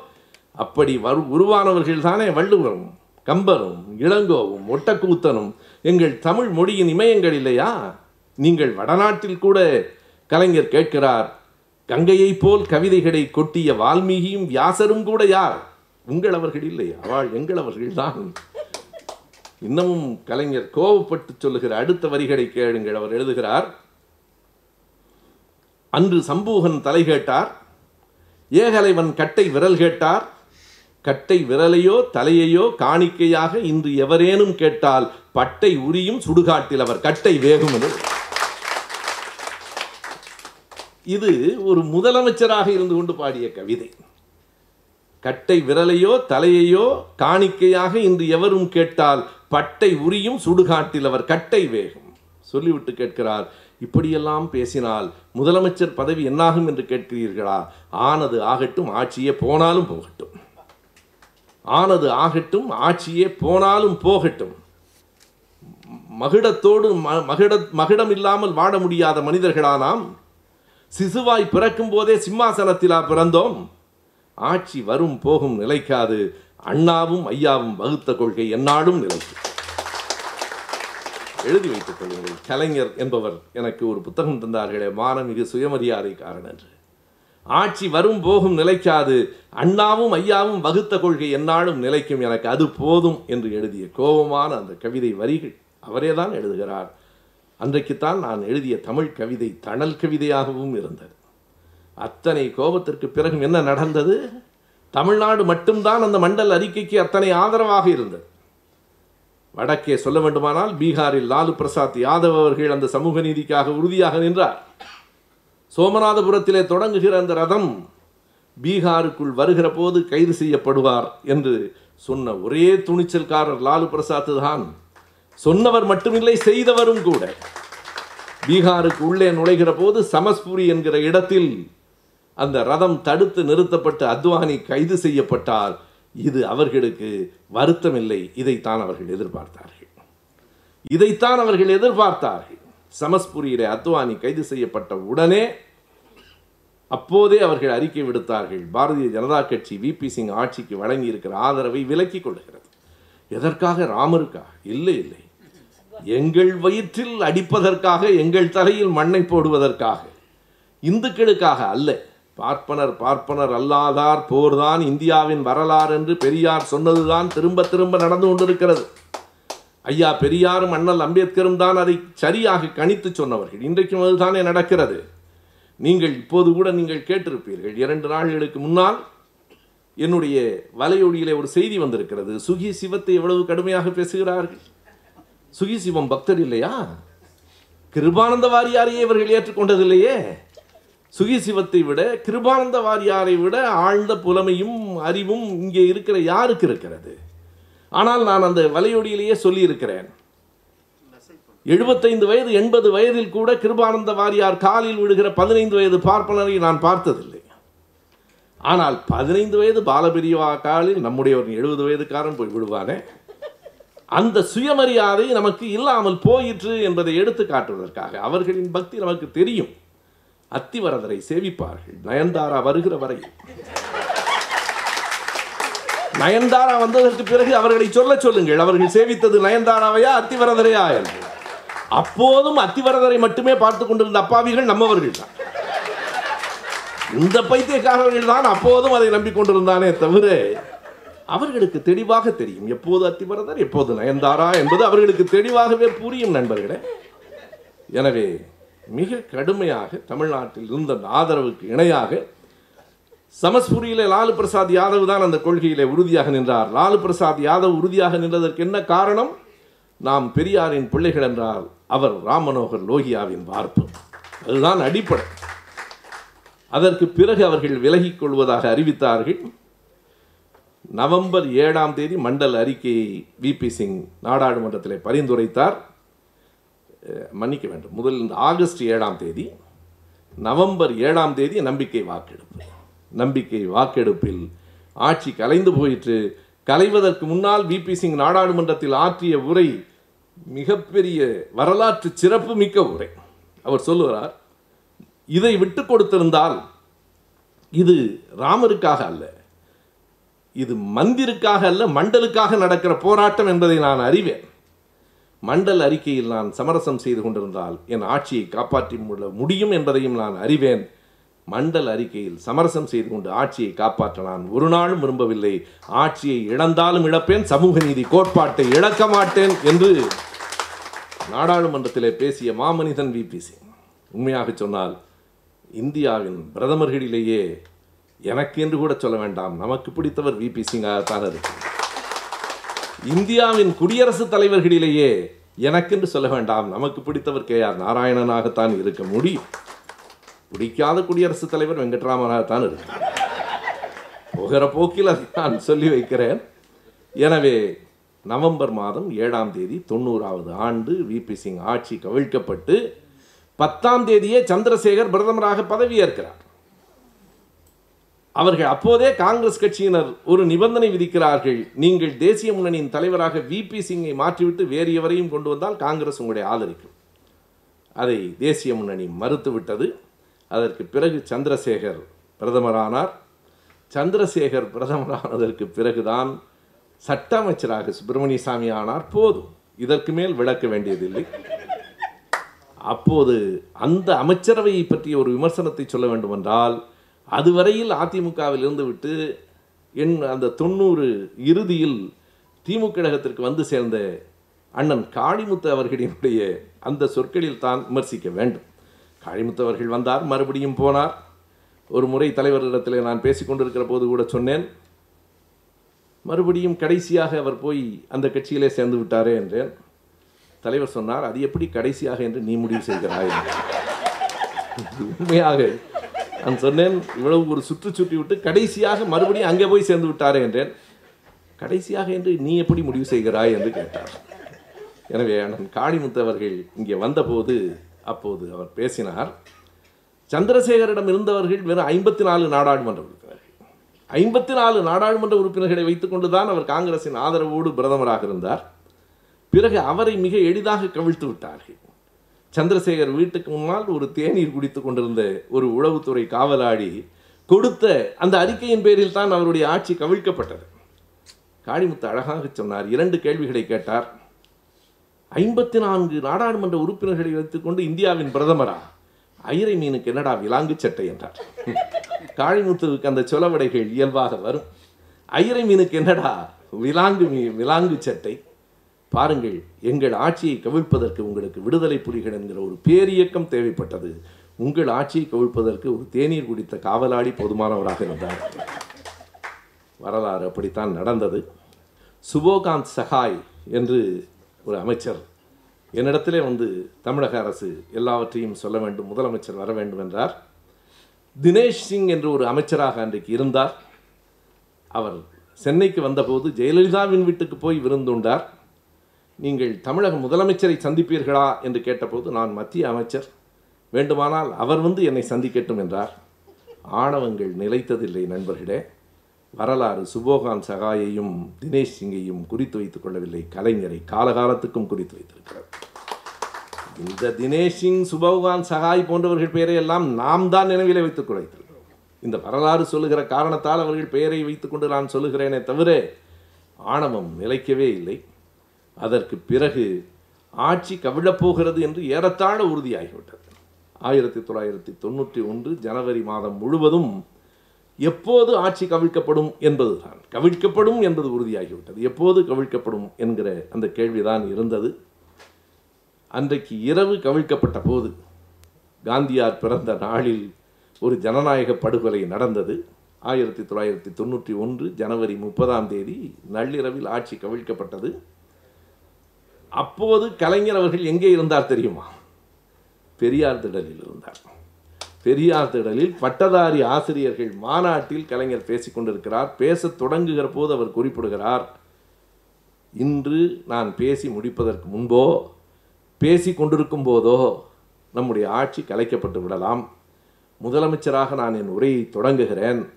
அப்படி வரு உருவானவர்கள் தானே வள்ளுவரும் கம்பரும் இளங்கோவும் ஒட்டக்கூத்தனும். எங்கள் தமிழ் மொழியின் இமயங்கள் இல்லையா? நீங்கள் வடநாட்டில் கூட கலைஞர் கேட்கிறார் கங்கையைப் போல் கவிதைகளை கொட்டிய வால்மீகியும் வியாசரும் கூட யார்? உங்கள் அவர்கள் இல்லை அவள் எங்கள் அவர்கள் தான். இன்னமும் கலைஞர் கோபப்பட்டு சொல்லுகிற அடுத்த வரிகளை கேளுங்கள். அவர் எழுதுகிறார் அன்று சம்பூகன் தலை கேட்டார் ஏகலைவன் கட்டை விரல் கேட்டார் கட்டை விரலையோ தலையையோ காணிக்கையாக இன்று எவரேனும் கேட்டால் பட்டை உரியும் சுடுகாட்டில் அவர் கட்டை வேகும் என்று இது ஒரு முதலமைச்சராக இருந்து கொண்டு பாடிய கவிதை. கட்டை விரலையோ தலையையோ காணிக்கையாக இன்று எவரும் கேட்டால் பட்டை உரியும் சுடுகாட்டில் அவர் கட்டை வேகும். சொல்லிவிட்டு கேட்கிறார். இப்படியெல்லாம் பேசினால் முதலமைச்சர் பதவி என்னாகும் என்று கேட்கிறீர்களா? ஆனது ஆகட்டும் ஆட்சியே போனாலும் போகட்டும். ஆனது ஆகட்டும் ஆட்சியே போனாலும் போகட்டும். மகிடத்தோடு ம- மகிட மகிடம் இல்லாமல் வாட முடியாத மனிதர்களா நாம்? சிசுவாய் பிறக்கும் போதே சிம்மாசனத்திலா பிறந்தோம். ஆட்சி வரும் போகும் நிலைக்காது. அண்ணாவும் ஐயாவும் வகுத்த கொள்கை என்னாடும் நிலைக்கும் எழுதி வைத்துக் கொள்ளுங்கள். கலைஞர் என்பவர் எனக்கு ஒரு புத்தகம் தந்தார்களே. மானமிகு சுயமரியாதைக்காரன் என்று ஆட்சி வரும் போகும் நிலைக்காது. அண்ணாவும் ஐயாவும் வகுத்த கொள்கை என்னாலும் நிலைக்கும். எனக்கு அது போதும் என்று எழுதிய கோபமான அந்த கவிதை வரிகள் அவரே தான் எழுதுகிறார். அன்றைக்குத்தான் நான் எழுதிய தமிழ் கவிதை தணல் கவிதையாகவும் இருந்தது. அத்தனை கோபத்திற்கு பிறகு என்ன நடந்தது? தமிழ்நாடு மட்டும்தான் அந்த மண்டல் அறிக்கைக்கு அத்தனை ஆதரவாக இருந்தது. வடக்கே சொல்ல வேண்டுமானால் பீகாரில் லாலு பிரசாத் யாதவ் அவர்கள் அந்த சமூக நீதிக்காக உறுதியாக நின்றார். சோமநாதபுரத்திலே தொடங்குகிற அந்த ரதம் பீகாருக்குள் வருகிற போது கைது செய்யப்படுவார் என்று சொன்ன ஒரே துணிச்சல்காரர் லாலு பிரசாத் தான். சொன்னவர் மட்டுமில்லை செய்தவரும் கூட. பீகாருக்கு உள்ளே நுழைகிற போது சமஸ்புரி என்கிற இடத்தில் அந்த ரதம் தடுத்து நிறுத்தப்பட்டு அத்வானி கைது செய்யப்பட்டால் இது அவர்களுக்கு வருத்தமில்லை. இதைத்தான் அவர்கள் எதிர்பார்த்தார்கள். இதைத்தான் அவர்கள் எதிர்பார்த்தார்கள். சமஸ்புரியிலே அத்வானி கைது செய்யப்பட்ட உடனே அப்போதே அவர்கள் அறிக்கை விடுத்தார்கள். பாரதிய ஜனதா கட்சி வி பி சிங் ஆட்சிக்கு வழங்கி இருக்கிற ஆதரவை விலக்கிக் கொள்கிறது எதற்காக ராமருக்கா? இல்லை இல்லை. எங்கள் வயிற்றில் அடிப்பதற்காக எங்கள் தலையில் மண்ணை போடுவதற்காக. இந்துக்களுக்காக அல்ல. பார்ப்பனர் பார்ப்பனர் அல்லாதார் போர்தான் இந்தியாவின் வரலாறு என்று பெரியார் சொன்னதுதான் திரும்ப திரும்ப நடந்து கொண்டிருக்கிறது. ஐயா பெரியாரும் அண்ணல் அம்பேத்கரும் தான் அதை சரியாக கணித்து சொன்னவர்கள். இன்றைக்கும் அதுதானே நடக்கிறது. நீங்கள் இப்போது கூட நீங்கள் கேட்டிருப்பீர்கள் இரண்டு நாள்களுக்கு முன்னால் என்னுடைய வலையொலியிலே ஒரு செய்தி வந்திருக்கிறது. சுகி சிவத்தை எவ்வளவு கடுமையாக பேசுகிறார்கள்? சுகி சிவம் பக்தர் இல்லையா? கிருபானந்த வாரியாரையே இவர்கள் ஏற்றுக்கொண்டதில்லையே சுகி சிவத்தை விட கிருபானந்த வாரியாரை விட ஆழ்ந்த புலமையும் அறிவும் இங்கே இருக்கிற யாருக்கு இருக்கிறது? ஆனால் நான் அந்த வலையொலியிலேயே சொல்லியிருக்கிறேன். எழுபத்தைந்து வயது எண்பது வயதில் கூட கிருபானந்த வாரியார் காலில் விடுகிற பதினைந்து வயது பார்ப்பனரை நான் பார்த்ததில்லை. ஆனால் பதினைந்து வயது பாலபிரிவா காலில் நம்முடைய ஒரு எழுபது வயதுக்காரன் போய் விடுவானே? அந்த சுயமரியாதை நமக்கு இல்லாமல் போயிற்று என்பதை எடுத்து காட்டுவதற்காக அவர்களின் பக்தி நமக்கு தெரியும். அத்திவரதரை சேவிப்பார்கள். நயன்தாரா வருகிற வரை நயன்தாரா வந்ததற்கு பிறகு அவர்களை சொல்ல சொல்லுங்கள். அவர்கள் சேவித்தது நயன்தாராவையா அத்திவரதரையா என்று. அப்போதும் அத்திவரதரை மட்டுமே பார்த்து கொண்டிருந்த அப்பாவிகள் நம்மவர்கள் தான். இந்த பைத்தியக்காரர்கள் தான் அப்போதும் அதை நம்பிக்கொண்டிருந்தானே தவிர அவர்களுக்கு தெளிவாக தெரியும். எப்போது அத்திபரதர் எப்போது நயன்தாரா என்பது அவர்களுக்கு தெளிவாகவே புரியும் நண்பர்களே. எனவே மிக கடுமையாக தமிழ்நாட்டில் இருந்த அந்த ஆதரவுக்கு இணையாக சமஸ்புரியிலே லாலு பிரசாத் யாதவ் தான் அந்த கொள்கையிலே உறுதியாக நின்றார். லாலு பிரசாத் யாதவ் உறுதியாக நின்றதற்கு என்ன காரணம்? நாம் பெரியாரின் பிள்ளைகள் என்றால் அவர் ராம் மனோகர் லோகியாவின் வார்ப்பு. அதுதான் அடிப்படை. அதற்கு பிறகு அவர்கள் விலகிக் கொள்வதாக அறிவித்தார்கள். நவம்பர் ஏழாம் தேதி மண்டல் அறிக்கையை விபி சிங் நாடாளுமன்றத்தில் பரிந்துரைத்தார். மன்னிக்க வேண்டும். முதல் ஆகஸ்ட் ஏழாம் தேதி நவம்பர் ஏழாம் தேதி நம்பிக்கை வாக்கெடுப்பு. நம்பிக்கை வாக்கெடுப்பில் ஆட்சி கலைந்து போயிற்று. கலைவதற்கு முன்னால் விபி சிங் நாடாளுமன்றத்தில் ஆற்றிய உரை மிகப்பெரிய வரலாற்று சிறப்பு மிக்க உரை. அவர் சொல்லுகிறார் இதை விட்டு கொடுத்திருந்தால் இது ராமருக்காக அல்ல. இது மந்திருக்காக அல்ல மண்டலுக்காக நடக்கிற போராட்டம் என்பதை நான் அறிவேன். மண்டல் அறிக்கையில் நான் சமரசம் செய்து கொண்டிருந்தால் என் ஆட்சியை காப்பாற்றி முடியும் என்பதையும் நான் அறிவேன். மண்டல் அறிக்கையில் சமரசம் செய்து கொண்டு ஆட்சியை காப்பாற்ற நான் ஒரு நாளும் விரும்பவில்லை. ஆட்சியை இழந்தாலும் இழப்பேன் சமூக நீதி கோட்பாட்டை இழக்க மாட்டேன் என்று நாடாளுமன்றத்திலே பேசிய மாமனிதன் விபி சிங். உண்மையாக சொன்னால் இந்தியாவின் பிரதமர்களிலேயே எனக்கு என்று கூட சொல்ல வேண்டாம். நமக்கு பிடித்தவர் விபி சிங்காகத்தான் இருக்கு இந்தியாவின் குடியரசுத் தலைவர்களிலேயே எனக்கென்று சொல்ல வேண்டாம். நமக்கு பிடித்தவர் கே ஆர் நாராயணனாகத்தான் இருக்க முடியும் பிடிக்காத குடியரசுத் தலைவர் வெங்கட்ராமனாகத்தான் இருக்கு போகிற போக்கில் அதை நான் சொல்லி வைக்கிறேன். எனவே நவம்பர் மாதம் ஏழாம் தேதி தொண்ணூறாவது ஆண்டு விபி சிங் ஆட்சி கவிழ்க்கப்பட்டு பத்தாம் தேதியே சந்திரசேகர் பிரதமராக பதவியேற்கிறார். அவர்கள் அப்போதே காங்கிரஸ் கட்சியினர் ஒரு நிபந்தனை விதிக்கிறார்கள். நீங்கள் தேசிய முன்னணியின் தலைவராக விபி சிங்கை மாற்றிவிட்டு வேறு எவரையும் கொண்டு வந்தால் காங்கிரஸ் உங்களை ஆதரிக்கும். அதை தேசிய முன்னணி மறுத்துவிட்டது. அதற்கு பிறகு சந்திரசேகர் பிரதமரானார். சந்திரசேகர் பிரதமரானதற்கு பிறகுதான் சட்ட அமைச்சராக சுப்பிரமணிய சாமி ஆனார். போதும். இதற்கு மேல் விளக்க வேண்டியதில்லை. அப்போது அந்த அமைச்சரவையை பற்றிய ஒரு விமர்சனத்தை சொல்ல வேண்டுமென்றால் அதுவரையில் அதிமுகவில் இருந்துவிட்டு என் அந்த தொண்ணூறு இறுதியில் திமுக கழகத்திற்கு வந்து சேர்ந்த அண்ணன் காளிமுத்து அவர்களினுடைய அந்த சொற்களில் தான் விமர்சிக்க வேண்டும். காளிமுத்து அவர்கள் வந்தார் மறுபடியும் போனார். ஒரு முறை தலைவரிடத்தில் நான் பேசிக் கொண்டிருக்கிற போது கூட சொன்னேன் மறுபடியும் கடைசியாக அவர் போய் அந்த கட்சியிலே சேர்ந்து விட்டாரே என்றேன். தலைவர் சொன்னார் அது எப்படி கடைசியாக என்று நீ முடிவு செய்கிறாய்? உண்மையாக நான் சொன்னேன் இவ்வளவு ஒரு சுற்று சுற்றி விட்டு கடைசியாக மறுபடியும் அங்கே போய் சேர்ந்து விட்டாரே என்றேன். கடைசியாக என்று நீ எப்படி முடிவு செய்கிறாய்? என்று கேட்டார். எனவே அண்ணன் காளிமுத்து அவர்கள் இங்கே வந்தபோது அப்போது அவர் பேசினார் சந்திரசேகரிடம் இருந்தவர்கள் வெறும் ஐம்பத்தி நாலு நாடாளுமன்ற உறுப்பினர்கள். ஐம்பத்தி நாலு நாடாளுமன்ற உறுப்பினர்களை வைத்துக்கொண்டுதான் அவர் காங்கிரசின் ஆதரவோடு பிரதமராக இருந்தார். பிறகு அவரை மிக எளிதாக கவிழ்த்து விட்டார்கள். சந்திரசேகர் வீட்டுக்கு முன்னால் ஒரு தேநீர் குடித்துக் கொண்டிருந்த ஒரு உளவுத்துறை காவலாளி கொடுத்த அந்த அறிக்கையின் பேரில் தான் அவருடைய ஆட்சி கவிழ்க்கப்பட்டது. காளிமுத்து அழகாக சொன்னார் இரண்டு கேள்விகளை கேட்டார். ஐம்பத்தி நான்கு நாடாளுமன்ற உறுப்பினர்களை வைத்துக்கொண்டு இந்தியாவின் பிரதமரா? ஐரை மீனுக்கு என்னடா விலாங்கு சட்டை என்றார். காளிமுத்துவுக்கு அந்த சொலவடைகள் இயல்பாக வரும். ஐரை மீனுக்கு என்னடா விலாங்கு மீ விலாங்கு சட்டை? பாருங்கள் எங்கள் ஆட்சியை கவிழ்ப்பதற்கு உங்களுக்கு விடுதலை புலிகள் என்கிற ஒரு பேரியக்கம் தேவைப்பட்டது. உங்கள் ஆட்சியை கவிழ்ப்பதற்கு ஒரு தேநீர் குடித்த காவலாளி போதுமானவராக இருந்தார். வரலாறு அப்படித்தான் நடந்தது. சுபோகாந்த் சகாய் என்று ஒரு அமைச்சர் என்னிடத்திலே வந்து தமிழக அரசு எல்லாவற்றையும் சொல்ல வேண்டும் முதலமைச்சர் வர வேண்டும் என்றார். தினேஷ் சிங் என்று ஒரு அமைச்சராக அன்றைக்கு இருந்தார். அவர் சென்னைக்கு வந்தபோது ஜெயலலிதாவின் வீட்டுக்கு போய் விருந்துண்டார். நீங்கள் தமிழக முதலமைச்சரை சந்திப்பீர்களா என்று கேட்டபோது நான் மத்திய அமைச்சர். வேண்டுமானால் அவர் வந்து என்னை சந்திக்கட்டும் என்றார். ஆணவங்கள் நிலைத்ததில்லை நண்பர்களே. வரலாறு சுபோகான் சகாயையும் தினேஷ் சிங்கையும் குறித்து வைத்துக் கொள்ளவில்லை. கலைஞரை காலகாலத்துக்கும் குறித்து வைத்திருக்கிறார். இந்த தினேஷ் சிங் சுபோகான் சகாய் போன்றவர்கள் பெயரை எல்லாம் நாம் தான் நினைவிலே வைத்துக் வைத்திருக்கிறோம். இந்த வரலாறு சொல்லுகிற காரணத்தால் அவர்கள் பெயரை வைத்துக்கொண்டு நான் சொல்லுகிறேனே தவிர ஆணவம் நிலைக்கவே இல்லை. அதற்கு பிறகு ஆட்சி கவிழப்போகிறது என்று ஏறத்தாழ உறுதியாகிவிட்டது. ஆயிரத்தி தொள்ளாயிரத்தி தொண்ணூற்றி ஒன்று ஜனவரி மாதம் முழுவதும் எப்போது ஆட்சி கவிழ்க்கப்படும் என்பதுதான். கவிழ்க்கப்படும் என்பது உறுதியாகிவிட்டது. எப்போது கவிழ்க்கப்படும் என்கிற அந்த கேள்விதான் இருந்தது. அன்றைக்கு இரவு கவிழ்க்கப்பட்ட போது காந்தியார் பிறந்த நாளில் ஒரு ஜனநாயக படுகொலை நடந்தது. ஆயிரத்தி தொள்ளாயிரத்தி தொண்ணூற்றி ஒன்று ஜனவரி முப்பதாம் தேதி நள்ளிரவில் ஆட்சி கவிழ்க்கப்பட்டது. அப்போது கலைஞர் அவர்கள் எங்கே இருந்தார் தெரியுமா? பெரியார் திடலில் இருந்தார். பெரியார் திடலில் பட்டதாரி ஆசிரியர்கள் மாநாட்டில் கலைஞர் பேசிக் கொண்டிருக்கிறார். பேசத் தொடங்குகிற போது அவர் குறிப்பிடுகிறார் இன்று நான் பேசி முடிப்பதற்கு முன்போ பேசி கொண்டிருக்கும் போதோ நம்முடைய ஆட்சி கலைக்கப்பட்டு விடலாம். முதலமைச்சராக நான் என் உரையை தொடங்குகிறேன்.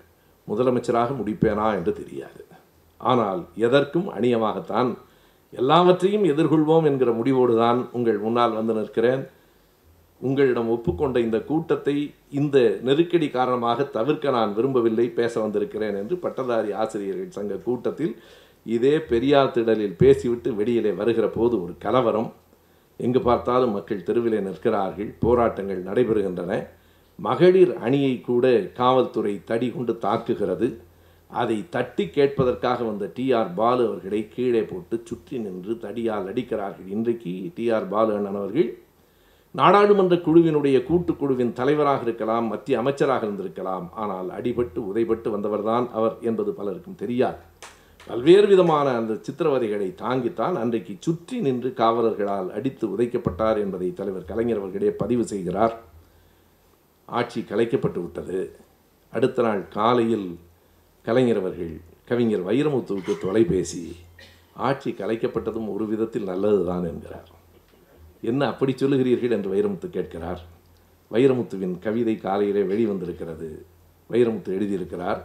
முதலமைச்சராக முடிப்பேனா என்று தெரியாது. ஆனால் எதற்கும் அணியமாகத்தான் எல்லாவற்றையும் எதிர்கொள்வோம் என்கிற முடிவோடு தான் உங்கள் முன்னால் வந்து நிற்கிறேன். உங்களிடம் ஒப்புக்கொண்ட இந்த கூட்டத்தை இந்த நெருக்கடி காரணமாக தவிர்க்க நான் விரும்பவில்லை பேச வந்திருக்கிறேன் என்று பட்டதாரி ஆசிரியர்கள் சங்க கூட்டத்தில் இதே பெரியார் திடலில் பேசிவிட்டு வெளியிலே வருகிற போது ஒரு கலவரம். எங்கு பார்த்தாலும் மக்கள் தெருவிலே நிற்கிறார்கள் போராட்டங்கள் நடைபெறுகின்றன. மகளிர் அணியை கூட காவல்துறை தடி கொண்டு தாக்குகிறது. அதை தட்டி கேட்பதற்காக வந்த டிஆர் பாலு அவர்களை கீழே போட்டு சுற்றி நின்று தடியால் அடிக்கிறார்கள். இன்றைக்கு டிஆர் பாலு அண்ணன் அவர்கள் நாடாளுமன்ற குழுவினுடைய கூட்டுக்குழுவின் தலைவராக இருக்கலாம் மத்திய அமைச்சராக இருந்திருக்கலாம். ஆனால் அடிபட்டு உதைபட்டு வந்தவர்தான் அவர் என்பது பலருக்கும் தெரியாது. பல்வேறு விதமான அந்த சித்திரவதைகளை தாங்கித்தான் அன்றைக்கு சுற்றி நின்று காவலர்களால் அடித்து உதைக்கப்பட்டார் என்பதை தலைவர் கலைஞர் அவர்களே பதிவு செய்கிறார். ஆட்சி கலைக்கப்பட்டு விட்டது. அடுத்த நாள் காலையில் கலைஞர் அவர்கள் கவிஞர் வைரமுத்துவுக்கு தொலைபேசி ஆட்சி கலைக்கப்பட்டதும் ஒரு விதத்தில் நல்லதுதான் என்கிறார். என்ன அப்படி சொல்லுகிறீர்கள் என்று வைரமுத்து கேட்கிறார். வைரமுத்துவின் கவிதை காலையிலே வெளிவந்திருக்கிறது. வைரமுத்து எழுதியிருக்கிறார்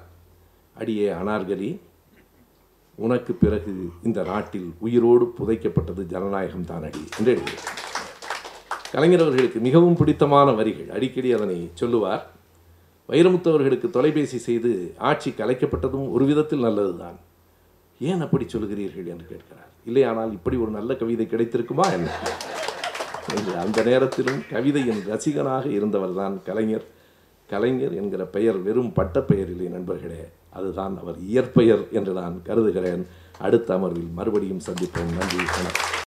அடியே அனார்கலி உனக்கு பிறகு இந்த நாட்டில் உயிரோடு புதைக்கப்பட்டது ஜனநாயகம் தான் அடி என்று எழுதியிருக்கிறார். கலைஞர் அவர்களுக்கு மிகவும் பிடித்தமான வரிகள் அடிக்கடி அதனை சொல்லுவார். வைரமுத்தவர்களுக்கு தொலைபேசி செய்து ஆட்சி கலைக்கப்பட்டதும் ஒரு விதத்தில் நல்லதுதான். ஏன் அப்படி சொல்கிறீர்கள் என்று கேட்கிறார். இல்லையானால் இப்படி ஒரு நல்ல கவிதை கிடைத்திருக்குமா என்ன? அந்த நேரத்திலும் கவிதையின் ரசிகனாக இருந்தவர்தான் கலைஞர். கலைஞர் என்கிற பெயர் வெறும் பட்டப்பெயர் இல்லை நண்பர்களே அதுதான் அவர் இயற்பெயர் என்று நான் கருதுகிறேன். அடுத்த அமர்வில் மறுபடியும் சந்திப்போம். நன்றி வணக்கம்.